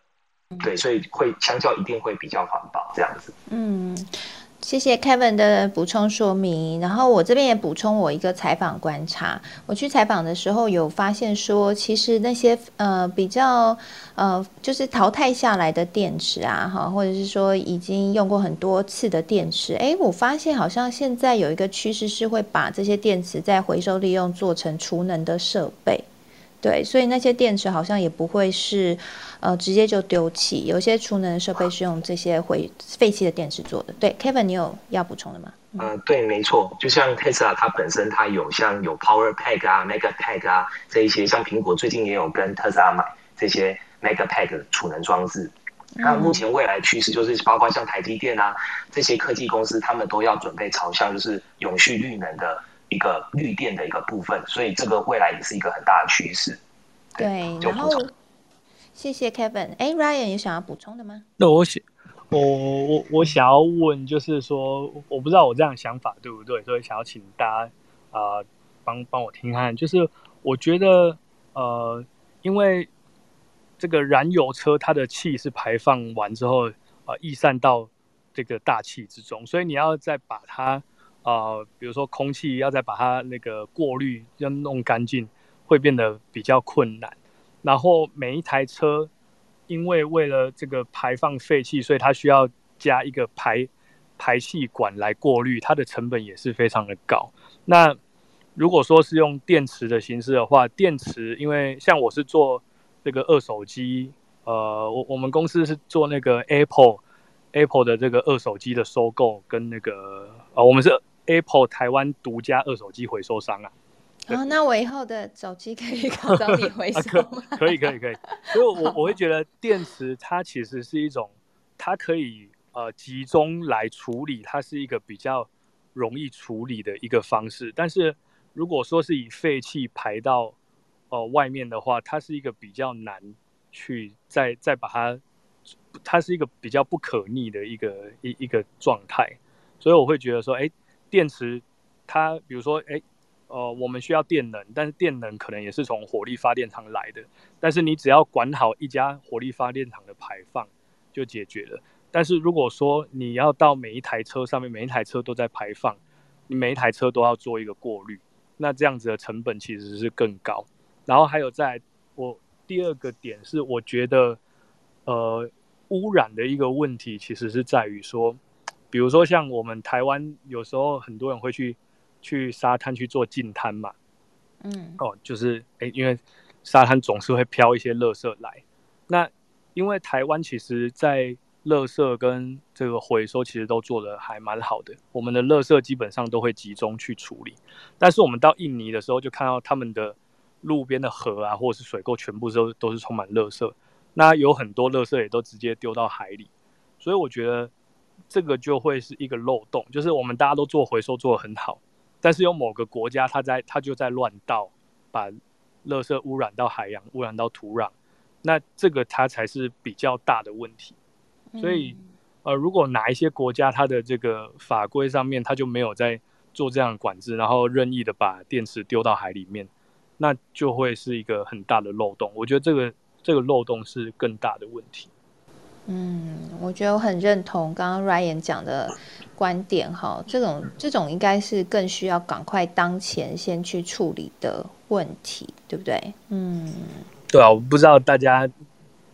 对，所以会相较一定会比较环保这样子。嗯。谢谢 Kevin 的补充说明，然后我这边也补充我一个采访观察。我去采访的时候有发现说，其实那些呃比较呃就是淘汰下来的电池啊，哈，或者是说已经用过很多次的电池，哎，我发现好像现在有一个趋势是会把这些电池再回收利用，做成储能的设备。对，所以那些电池好像也不会是，呃，直接就丢弃。有些储能的设备是用这些回废弃的电池做的。对，Kevin，你有要补充的吗？呃，对，没错，就像 Tesla 它本身它有像有 Power Pack 啊、Mega Pack 啊这一些，像苹果最近也有跟特斯拉买这些 Mega Pack 储能装置。那目前未来趋势就是，包括像台积电啊这些科技公司，他们都要准备朝向就是永续绿能的。一个绿电的一个部分，所以这个未来也是一个很大的趋势。对，然后谢谢 Kevin。哎，Ryan 有想要补充的吗？那我想，我我我想要问，就是说，我不知道我这样想法对不对，所以想要请大家啊帮帮我听看。就是我觉得，呃，因为这个燃油车它的气是排放完之后啊逸散到这个大气之中，所以你要再把它。啊，比如说空气要再把它那个过滤，要弄干净，会变得比较困难。然后每一台车，因为为了这个排放废气，所以它需要加一个排排气管来过滤，它的成本也是非常的高。那如果说是用电池的形式的话，电池因为像我是做这个二手机，呃，我我们公司是做那个 Apple Apple 的这个二手机的收购跟那个呃，我们是。Apple 台湾独家二手机回收商啊！哦，那我以后的手机可以靠找你回收吗？可以，可以，可以。所以，我我会觉得电池它其实是一种，它可以呃集中来处理，它是一个比较容易处理的一个方式。但是，如果说是以废气排到呃外面的话，它是一个比较难去再再把它，它是一个比较不可逆的一个一一个状态。所以，我会觉得说，哎。电池，它比如说，哎，呃，我们需要电能，但是电能可能也是从火力发电厂来的。但是你只要管好一家火力发电厂的排放，就解决了。但是如果说你要到每一台车上面，每一台车都在排放，你每一台车都要做一个过滤，那这样子的成本其实是更高。然后还有在我第二个点是，我觉得，呃，污染的一个问题其实是在于说。比如说，像我们台湾有时候很多人会去去沙滩去做净滩嘛，嗯，哦，就是哎，因为沙滩总是会飘一些垃圾来。那因为台湾其实，在垃圾跟这个回收其实都做的还蛮好的，我们的垃圾基本上都会集中去处理。但是我们到印尼的时候，就看到他们的路边的河啊，或者是水沟，全部都都是充满垃圾。那有很多垃圾也都直接丢到海里，所以我觉得。这个就会是一个漏洞，就是我们大家都做回收做得很好，但是有某个国家它在它就在乱倒，把垃圾污染到海洋，污染到土壤，那这个它才是比较大的问题。所以，呃，如果哪一些国家它的这个法规上面它就没有在做这样的管制，然后任意的把电池丢到海里面，那就会是一个很大的漏洞。我觉得这个这个漏洞是更大的问题。嗯，我觉得我很认同刚刚 Ryan 讲的观点哈，这种这种应该是更需要赶快当前先去处理的问题，对不对？嗯，对啊，我不知道大家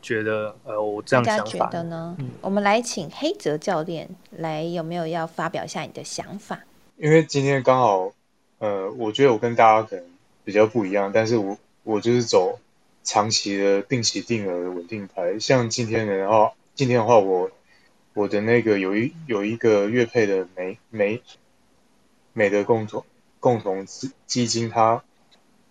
觉得呃，我这样想法呢？我们来请黑泽教练来，有没有要发表一下你的想法？因为今天刚好呃，我觉得我跟大家可能比较不一样，但是我我就是走长期的定期定额的稳定牌，像今天的话。今天的话，我我的那个有一有一个乐配的美美美的共同共同基基金，它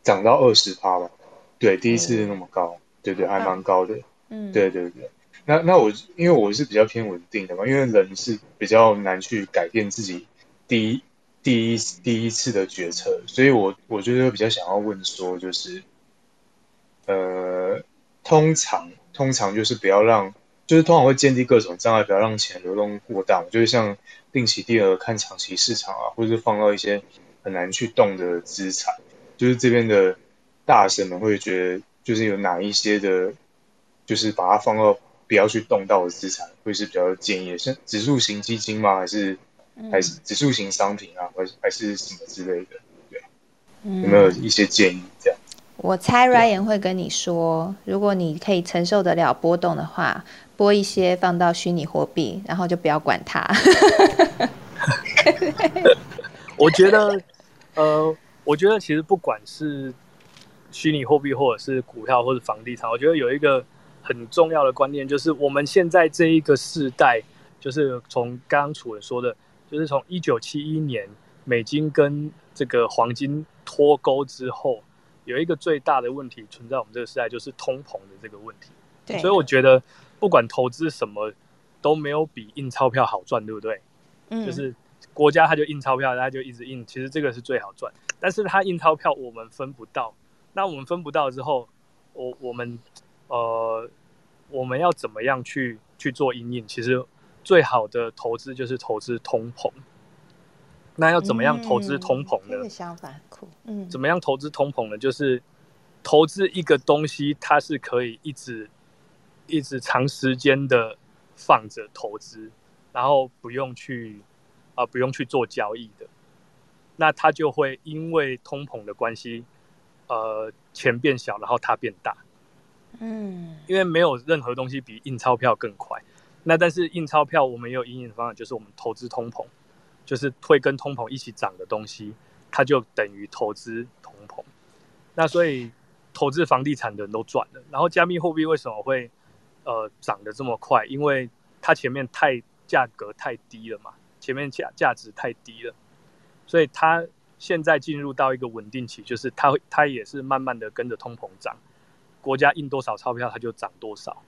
涨到二十趴吧？对，第一次那么高，对对，还蛮高的。嗯，对对对。那那我因为我是比较偏稳定的嘛，因为人是比较难去改变自己第一第一第一次的决策，所以我我觉得比较想要问说，就是呃，通常通常就是不要让。就是通常会建立各种障碍，不要让钱流动过大。就是像定期定额看长期市场啊，或者是放到一些很难去动的资产。就是这边的大神们会觉得，就是有哪一些的，就是把它放到不要去动到的资产，会是比较建议的。像指数型基金吗？还是还是指数型商品啊，或还是什么之类的？对，有没有一些建议？这样，我猜 Ryan 会跟你说，如果你可以承受得了波动的话，拨一些放到虚拟货币，然后就不要管它。我觉得，呃，我觉得其实不管是虚拟货币，或者是股票，或者房地产，我觉得有一个很重要的观念，就是我们现在这一个世代，就是从刚刚楚文说的，就是从一九七一年美金跟这个黄金脱钩之后，有一个最大的问题存在我们这个时代，就是通膨的这个问题。对，所以我觉得不管投资什么，都没有比印钞票好赚，对不对？嗯，就是。国家它就印钞票，他就一直印，其实这个是最好赚。但是它印钞票，我们分不到。那我们分不到之后，我我们呃，我们要怎么样去去做印印？其实最好的投资就是投资通膨。那要怎么样投资通膨呢？这个想法酷。嗯，怎么样投资通膨呢？就是投资一个东西，它是可以一直一直长时间的放着投资，然后不用去。啊，不用去做交易的，那它就会因为通膨的关系，呃，钱变小，然后它变大。嗯，因为没有任何东西比印钞票更快。那但是印钞票，我们也有印的方法，就是我们投资通膨，就是会跟通膨一起涨的东西，它就等于投资通膨。那所以投资房地产的人都赚了。然后加密货币为什么会呃涨得这么快？因为它前面太价格太低了嘛。前面价价值太低了，所以它现在进入到一个稳定期，就是它它也是慢慢的跟着通膨涨，国家印多少钞票它就涨多少。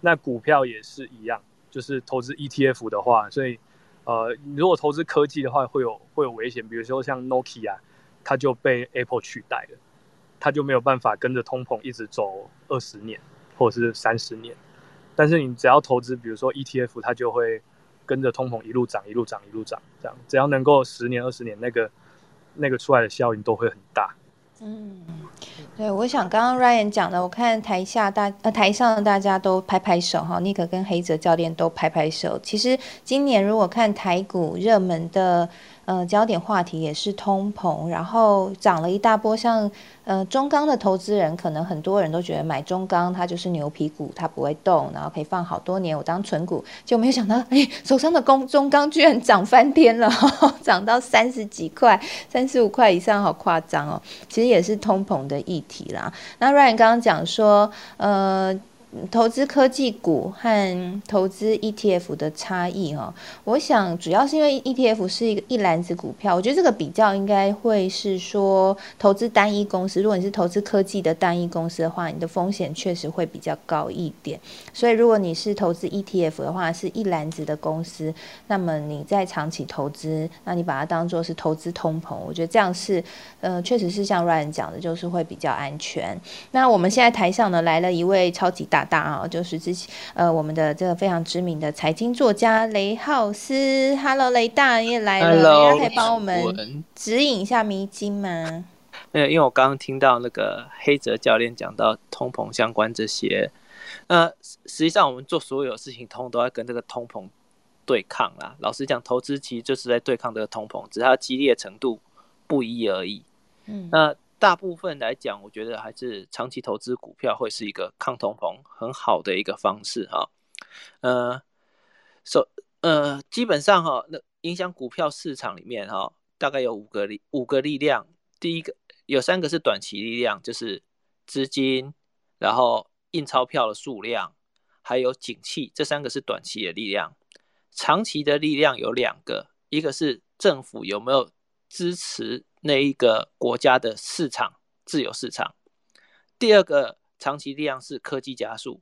那股票也是一样，就是投资 ETF 的话，所以呃，如果投资科技的话，会有会有危险，比如说像 Nokia，它就被 Apple 取代了，它就没有办法跟着通膨一直走二十年或者是三十年。但是你只要投资，比如说 ETF，它就会。跟着通膨一路涨，一路涨，一路涨，这样只要能够十年、二十年，那个那个出来的效应都会很大。嗯，对，我想刚刚 Ryan 讲的，我看台下大呃台上的大家都拍拍手哈，尼克跟黑泽教练都拍拍手。其实今年如果看台股热门的。呃，焦点话题也是通膨，然后涨了一大波。像呃中钢的投资人，可能很多人都觉得买中钢它就是牛皮股，它不会动，然后可以放好多年，我当存股。就没有想到，哎，手上的中中钢居然涨翻天了，<laughs> 涨到三十几块、三十五块以上，好夸张哦！其实也是通膨的议题啦。那 Ryan 刚刚讲说，呃。投资科技股和投资 ETF 的差异哈，我想主要是因为 ETF 是一个一篮子股票，我觉得这个比较应该会是说投资单一公司。如果你是投资科技的单一公司的话，你的风险确实会比较高一点。所以如果你是投资 ETF 的话，是一篮子的公司，那么你在长期投资，那你把它当做是投资通膨，我觉得这样是呃，确实是像 Ryan 讲的，就是会比较安全。那我们现在台上呢来了一位超级大。大啊，就是之前呃，我们的这个非常知名的财经作家雷浩斯，Hello，雷大也来了，可以帮我们指引一下迷津吗？呃，因为我刚刚听到那个黑泽教练讲到通膨相关这些，呃，实际上我们做所有事情，通都要跟这个通膨对抗啦。老实讲，投资其实就是在对抗这个通膨，只是它激烈程度不一而已。嗯，那。大部分来讲，我觉得还是长期投资股票会是一个抗通膨很好的一个方式哈。呃，首呃，基本上哈，那影响股票市场里面哈，大概有五个力五个力量。第一个有三个是短期力量，就是资金，然后印钞票的数量，还有景气，这三个是短期的力量。长期的力量有两个，一个是政府有没有支持。那一个国家的市场自由市场，第二个长期力量是科技加速，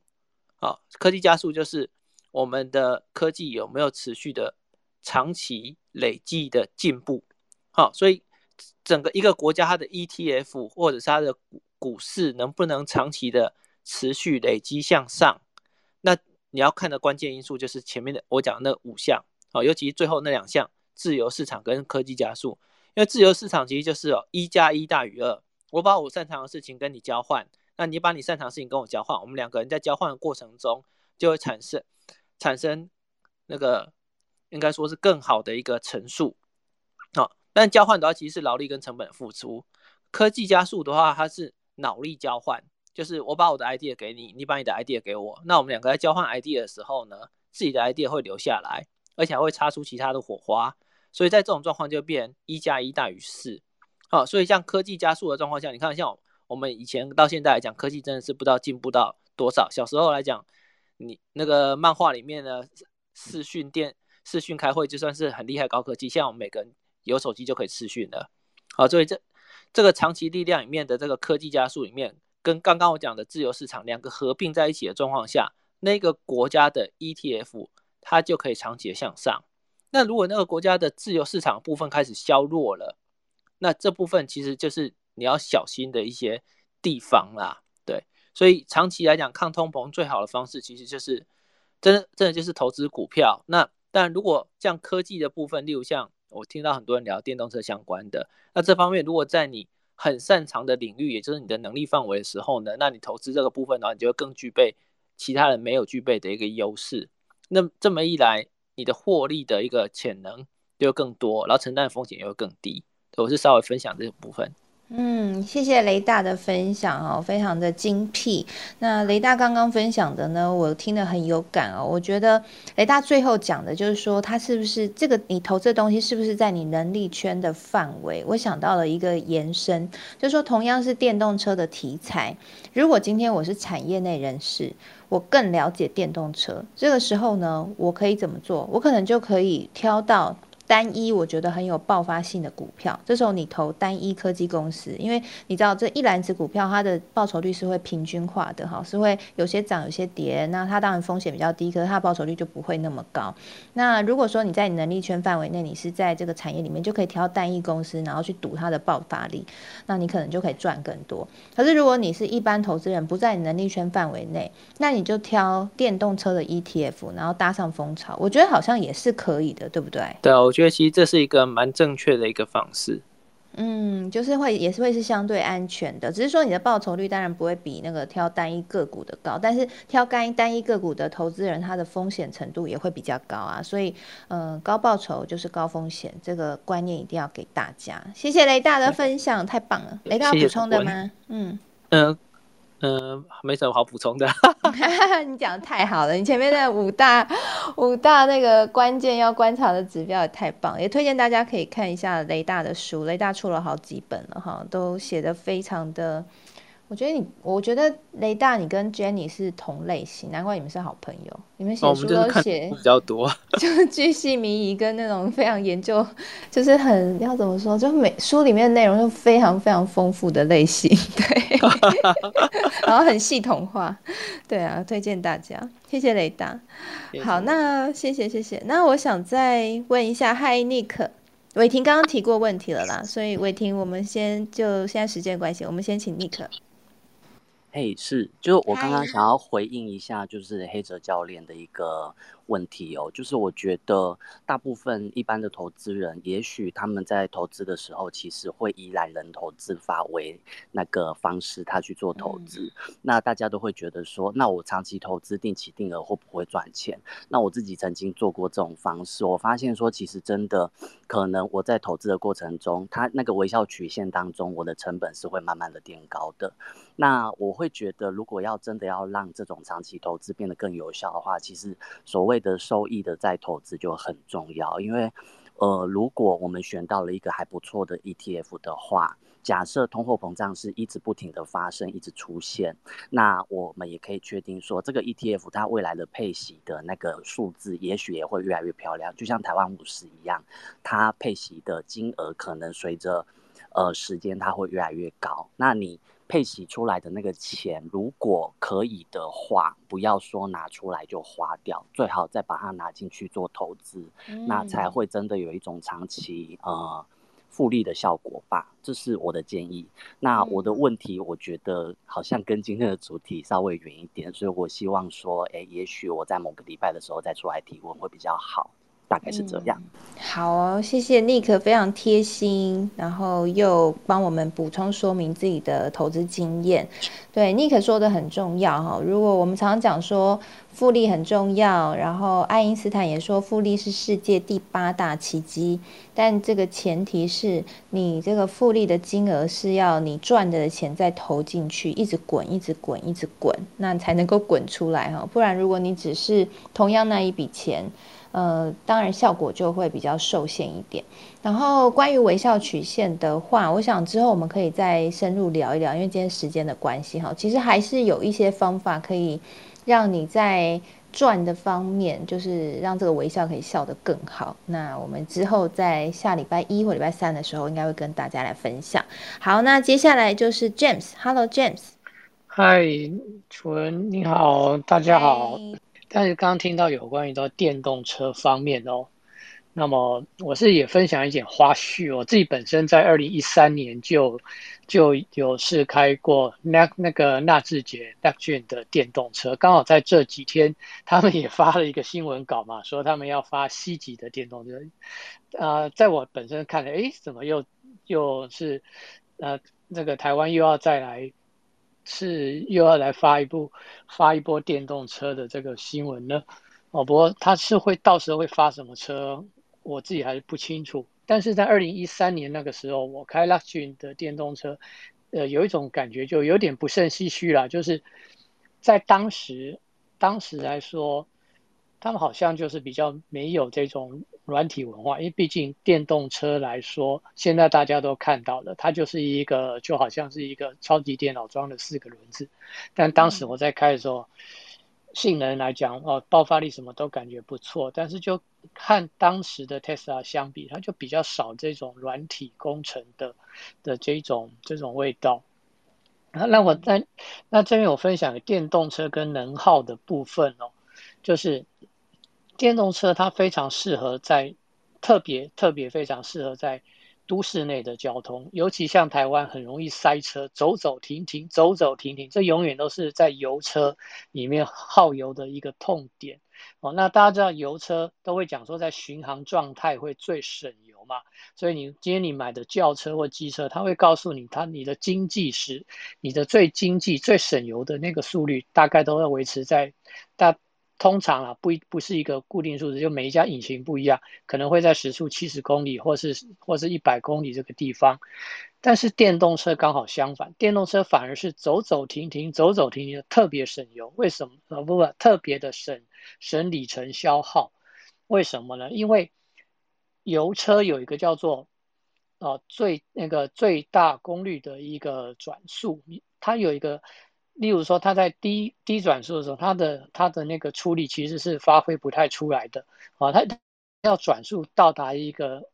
好，科技加速就是我们的科技有没有持续的长期累计的进步，好，所以整个一个国家它的 ETF 或者是它的股股市能不能长期的持续累积向上，那你要看的关键因素就是前面的我讲的那五项，好，尤其最后那两项自由市场跟科技加速。因为自由市场其实就是哦，一加一大于二。我把我擅长的事情跟你交换，那你把你擅长的事情跟我交换，我们两个人在交换的过程中就会产生产生那个应该说是更好的一个陈述。好，但交换的话其实是劳力跟成本付出，科技加速的话它是脑力交换，就是我把我的 idea 给你，你把你的 idea 给我，那我们两个在交换 idea 的时候呢，自己的 idea 会留下来，而且还会擦出其他的火花，所以在这种状况就变一加一大于四。好，所以像科技加速的状况下，你看像我们以前到现在来讲，科技真的是不知道进步到多少。小时候来讲，你那个漫画里面的视讯电视讯开会就算是很厉害高科技，像我们每个人有手机就可以视讯了。好，所以这这个长期力量里面的这个科技加速里面，跟刚刚我讲的自由市场两个合并在一起的状况下，那个国家的 ETF 它就可以长期的向上。那如果那个国家的自由市场部分开始削弱了，那这部分其实就是你要小心的一些地方啦，对，所以长期来讲抗通膨最好的方式其实就是真真的就是投资股票。那但如果像科技的部分，例如像我听到很多人聊电动车相关的，那这方面如果在你很擅长的领域，也就是你的能力范围的时候呢，那你投资这个部分的话，你就会更具备其他人没有具备的一个优势。那这么一来，你的获利的一个潜能就更多，然后承担的风险又更低。我是稍微分享这个部分。嗯，谢谢雷大的分享哦，非常的精辟。那雷大刚刚分享的呢，我听得很有感哦。我觉得雷大最后讲的就是说，他是不是这个你投资的东西是不是在你能力圈的范围？我想到了一个延伸，就是说同样是电动车的题材，如果今天我是产业内人士，我更了解电动车，这个时候呢，我可以怎么做？我可能就可以挑到。单一我觉得很有爆发性的股票，这时候你投单一科技公司，因为你知道这一篮子股票它的报酬率是会平均化的哈，是会有些涨有些跌，那它当然风险比较低，可是它的报酬率就不会那么高。那如果说你在你能力圈范围内，你是在这个产业里面就可以挑单一公司，然后去赌它的爆发力，那你可能就可以赚更多。可是如果你是一般投资人，不在你能力圈范围内，那你就挑电动车的 ETF，然后搭上风潮，我觉得好像也是可以的，对不对？对啊。我觉得其实这是一个蛮正确的一个方式，嗯，就是会也是会是相对安全的，只是说你的报酬率当然不会比那个挑单一个股的高，但是挑单单一个股的投资人他的风险程度也会比较高啊，所以嗯，高报酬就是高风险，这个观念一定要给大家。谢谢雷大的分享，太棒了，雷大补充的吗？嗯嗯。嗯，没什么好补充的。<laughs> <laughs> 你讲的太好了，你前面的五大五大那个关键要观察的指标也太棒，也推荐大家可以看一下雷大的书，雷大出了好几本了哈，都写的非常的。我觉得你，我觉得雷大你跟 Jenny 是同类型，难怪你们是好朋友。你们写书都写比较多，<laughs> 就是巨细靡遗跟那种非常研究，就是很要怎么说，就每书里面的内容就非常非常丰富的类型，<laughs> 对，<laughs> 然后很系统化，对啊，推荐大家，谢谢雷大。好，那谢谢谢谢。那我想再问一下，嗨，Nick，伟霆刚刚提过问题了啦，所以伟霆，我们先就现在时间关系，我们先请 Nick。嘿，是，就我刚刚想要回应一下，就是黑泽教练的一个。问题哦，就是我觉得大部分一般的投资人，也许他们在投资的时候，其实会依赖人投资法为那个方式，他去做投资。那大家都会觉得说，那我长期投资定期定额会不会赚钱？那我自己曾经做过这种方式，我发现说，其实真的可能我在投资的过程中，它那个微笑曲线当中，我的成本是会慢慢的垫高的。那我会觉得，如果要真的要让这种长期投资变得更有效的话，其实所谓的收益的再投资就很重要，因为，呃，如果我们选到了一个还不错的 ETF 的话，假设通货膨胀是一直不停的发生，一直出现，那我们也可以确定说，这个 ETF 它未来的配息的那个数字，也许也会越来越漂亮，就像台湾五十一样，它配息的金额可能随着呃时间它会越来越高，那你。配息出来的那个钱，如果可以的话，不要说拿出来就花掉，最好再把它拿进去做投资，那才会真的有一种长期呃复利的效果吧。这是我的建议。那我的问题，我觉得好像跟今天的主题稍微远一点，所以我希望说，哎，也许我在某个礼拜的时候再出来提问会比较好。大概是这样。好，谢谢 Nick，非常贴心，然后又帮我们补充说明自己的投资经验。对，Nick 说的很重要哈。如果我们常常讲说复利很重要，然后爱因斯坦也说复利是世界第八大奇迹，但这个前提是你这个复利的金额是要你赚的钱再投进去，一直滚，一直滚，一直滚，那才能够滚出来哈。不然如果你只是同样那一笔钱。呃，当然效果就会比较受限一点。然后关于微笑曲线的话，我想之后我们可以再深入聊一聊，因为今天时间的关系哈，其实还是有一些方法可以让你在转的方面，就是让这个微笑可以笑得更好。那我们之后在下礼拜一或礼拜三的时候，应该会跟大家来分享。好，那接下来就是 James，Hello James，嗨，楚文你好，大家好。但是刚刚听到有关于到电动车方面哦，那么我是也分享一点花絮。我自己本身在二零一三年就就有试开过那那个纳智捷 n a c n 的电动车，刚好在这几天 <laughs> 他们也发了一个新闻稿嘛，说他们要发 C 级的电动车。啊，在我本身看来，哎，怎么又又是呃那个台湾又要再来？是又要来发一部发一波电动车的这个新闻呢？哦，不过他是会到时候会发什么车，我自己还是不清楚。但是在二零一三年那个时候，我开 Luxgen 的电动车，呃，有一种感觉就有点不胜唏嘘啦，就是在当时当时来说。他们好像就是比较没有这种软体文化，因为毕竟电动车来说，现在大家都看到了，它就是一个就好像是一个超级电脑装了四个轮子。但当时我在开的时候，性能来讲哦，爆发力什么都感觉不错，但是就看当时的 Tesla 相比，它就比较少这种软体工程的的这种这种味道。那我在那这边我分享电动车跟能耗的部分哦，就是。电动车它非常适合在特别特别非常适合在都市内的交通，尤其像台湾很容易塞车，走走停停，走走停停，这永远都是在油车里面耗油的一个痛点哦。那大家知道油车都会讲说在巡航状态会最省油嘛，所以你今天你买的轿车或机车，它会告诉你它你的经济时，你的最经济最省油的那个速率大概都要维持在。通常啊，不不是一个固定数字，就每一家引擎不一样，可能会在时速七十公里，或是或是一百公里这个地方。但是电动车刚好相反，电动车反而是走走停停，走走停停特别省油。为什么？呃，不不，特别的省省里程消耗。为什么呢？因为油车有一个叫做呃最那个最大功率的一个转速，它有一个。例如说，它在低低转速的时候，它的它的那个出力其实是发挥不太出来的啊。它要转速到达一个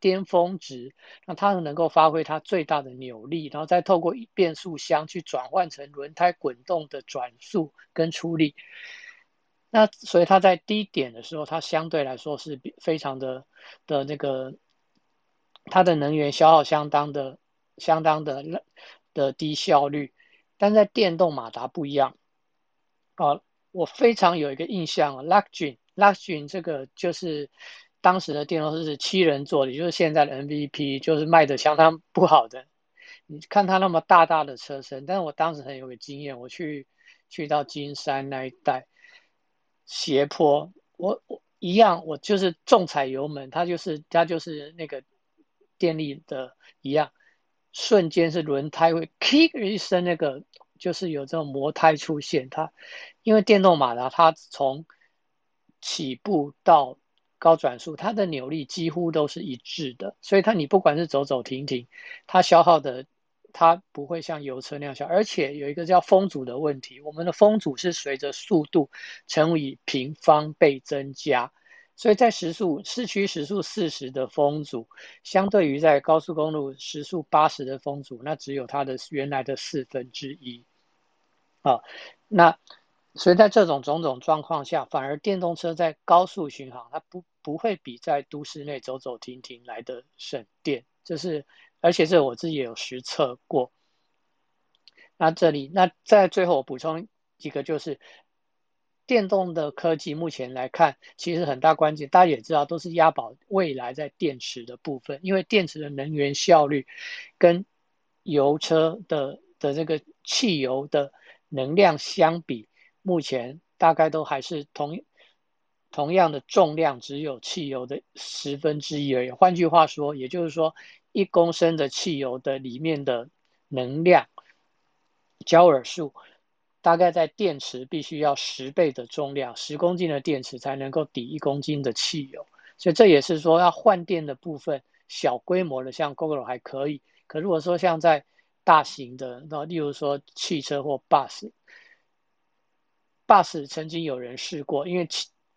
巅峰值，那它能够发挥它最大的扭力，然后再透过变速箱去转换成轮胎滚动的转速跟出力。那所以它在低点的时候，它相对来说是非常的的那个，它的能源消耗相当的相当的的低效率。但在电动马达不一样，啊，我非常有一个印象啊，Luxgen，Luxgen 这个就是当时的电动车是七人座的，就是现在的 MVP，就是卖的相当不好的。你看它那么大大的车身，但是我当时很有个经验，我去去到金山那一带斜坡，我我一样，我就是重踩油门，它就是它就是那个电力的一样。瞬间是轮胎会 kick 一声，那个就是有这种磨胎出现。它因为电动马达，它从起步到高转速，它的扭力几乎都是一致的，所以它你不管是走走停停，它消耗的它不会像油车那样小。而且有一个叫风阻的问题，我们的风阻是随着速度乘以平方倍增加。所以在时速市区时速四十的风阻，相对于在高速公路时速八十的风阻，那只有它的原来的四分之一。啊，那所以在这种种种状况下，反而电动车在高速巡航，它不不会比在都市内走走停停来的省电。这是而且这我自己也有实测过。那这里那在最后我补充一个就是。电动的科技目前来看，其实很大关键，大家也知道，都是押宝未来在电池的部分，因为电池的能源效率跟油车的的这个汽油的能量相比，目前大概都还是同同样的重量，只有汽油的十分之一而已。换句话说，也就是说，一公升的汽油的里面的能量焦耳数。大概在电池必须要十倍的重量，十公斤的电池才能够抵一公斤的汽油，所以这也是说要换电的部分，小规模的像 Google 还可以，可如果说像在大型的，那例如说汽车或 bus，bus 曾经有人试过，因为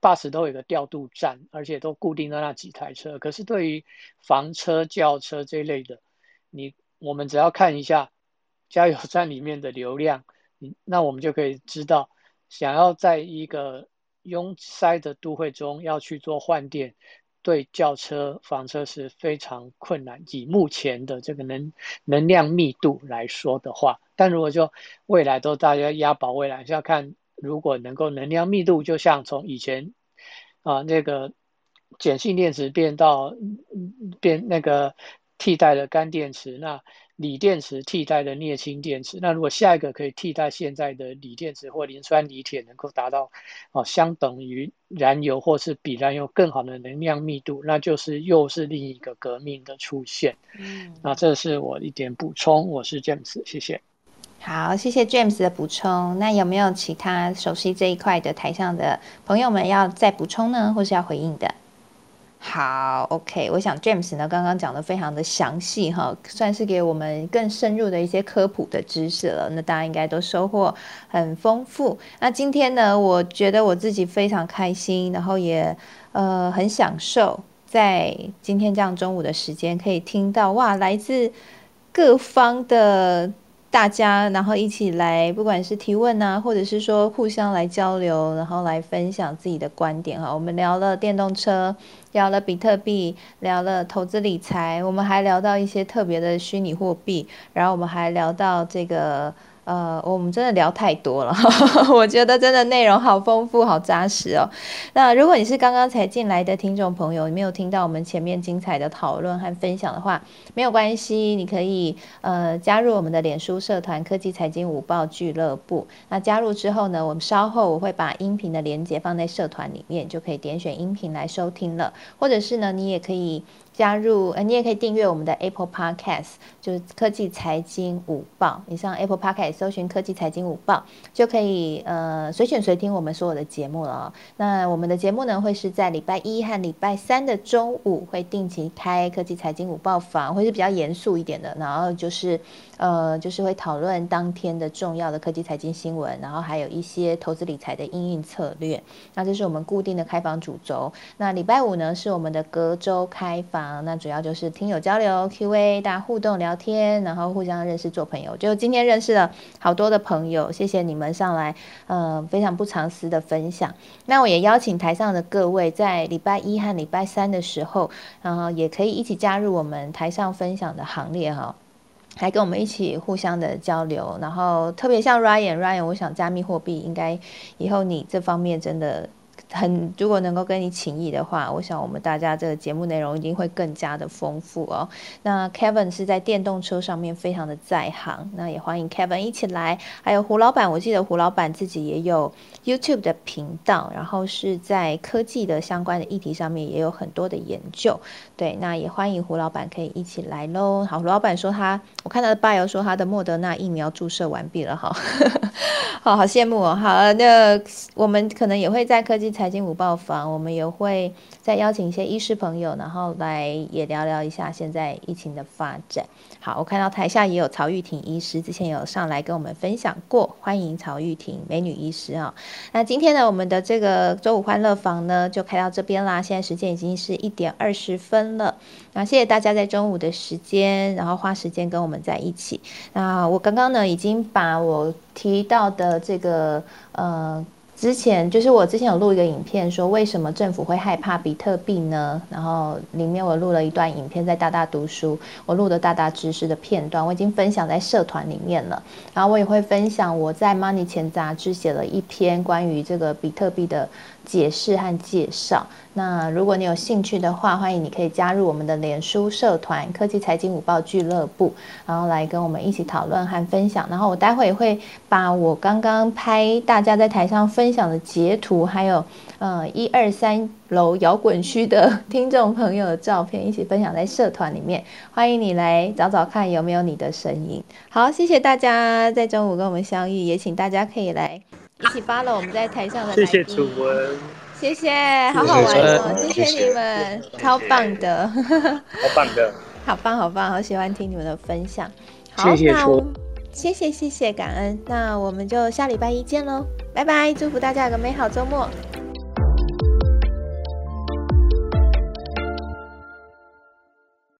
bus 都有个调度站，而且都固定在那几台车，可是对于房车、轿车这一类的，你我们只要看一下加油站里面的流量。那我们就可以知道，想要在一个拥塞的都会中要去做换电，对轿车、房车是非常困难。以目前的这个能能量密度来说的话，但如果就未来都大家押宝未来，就要看如果能够能量密度，就像从以前啊那个碱性电池变到变那个替代了干电池，那。锂电池替代的镍氢电池，那如果下一个可以替代现在的锂电池或磷酸锂铁，能够达到哦相等于燃油或是比燃油更好的能量密度，那就是又是另一个革命的出现。嗯，那这是我一点补充。我是 James，谢谢。好，谢谢 James 的补充。那有没有其他熟悉这一块的台上的朋友们要再补充呢，或是要回应的？好，OK，我想 James 呢刚刚讲的非常的详细哈，算是给我们更深入的一些科普的知识了。那大家应该都收获很丰富。那今天呢，我觉得我自己非常开心，然后也呃很享受在今天这样中午的时间可以听到哇，来自各方的。大家，然后一起来，不管是提问啊，或者是说互相来交流，然后来分享自己的观点哈。我们聊了电动车，聊了比特币，聊了投资理财，我们还聊到一些特别的虚拟货币，然后我们还聊到这个。呃，我们真的聊太多了，<laughs> 我觉得真的内容好丰富、好扎实哦。那如果你是刚刚才进来的听众朋友，你没有听到我们前面精彩的讨论和分享的话，没有关系，你可以呃加入我们的脸书社团“科技财经午报俱乐部”。那加入之后呢，我们稍后我会把音频的连接放在社团里面，就可以点选音频来收听了。或者是呢，你也可以。加入，呃，你也可以订阅我们的 Apple Podcast，就是科技财经午报。你上 Apple Podcast 搜寻科技财经午报，就可以呃随选随听我们所有的节目了。那我们的节目呢，会是在礼拜一和礼拜三的中午会定期开科技财经午报房，会是比较严肃一点的。然后就是呃，就是会讨论当天的重要的科技财经新闻，然后还有一些投资理财的应用策略。那这是我们固定的开房主轴。那礼拜五呢，是我们的隔周开房。那主要就是听友交流、Q&A，大家互动聊天，然后互相认识做朋友。就今天认识了好多的朋友，谢谢你们上来，呃，非常不藏私的分享。那我也邀请台上的各位，在礼拜一和礼拜三的时候，然后也可以一起加入我们台上分享的行列哈，来跟我们一起互相的交流。然后特别像 Ryan，Ryan，我想加密货币应该以后你这方面真的。很，如果能够跟你情谊的话，我想我们大家这个节目内容一定会更加的丰富哦。那 Kevin 是在电动车上面非常的在行，那也欢迎 Kevin 一起来。还有胡老板，我记得胡老板自己也有 YouTube 的频道，然后是在科技的相关的议题上面也有很多的研究。对，那也欢迎胡老板可以一起来喽。好，胡老板说他，我看他的 bio 说他的莫德纳疫苗注射完毕了哈，<laughs> 好好羡慕哦。好，那我们可能也会在科技财经午报房，我们也会再邀请一些医师朋友，然后来也聊聊一下现在疫情的发展。好，我看到台下也有曹玉婷医师，之前有上来跟我们分享过，欢迎曹玉婷美女医师啊。那今天呢，我们的这个周五欢乐房呢就开到这边啦，现在时间已经是一点二十分了。那谢谢大家在中午的时间，然后花时间跟我们在一起。那我刚刚呢已经把我提到的这个呃。之前就是我之前有录一个影片，说为什么政府会害怕比特币呢？然后里面我录了一段影片，在大大读书，我录的大大知识的片段，我已经分享在社团里面了。然后我也会分享我在 Money 前杂志写了一篇关于这个比特币的。解释和介绍。那如果你有兴趣的话，欢迎你可以加入我们的脸书社团“科技财经午报俱乐部”，然后来跟我们一起讨论和分享。然后我待会也会把我刚刚拍大家在台上分享的截图，还有呃一二三楼摇滚区的听众朋友的照片一起分享在社团里面。欢迎你来找找看有没有你的声音。好，谢谢大家在中午跟我们相遇，也请大家可以来。一起发了我们在台上的，谢谢楚文，谢谢，好好玩哦，谢谢。你们，超棒的，好棒的，好棒好棒，好喜欢听你们的分享，谢谢楚，谢谢谢谢感恩，那我们就下礼拜一见喽，拜拜，祝福大家有个美好周末。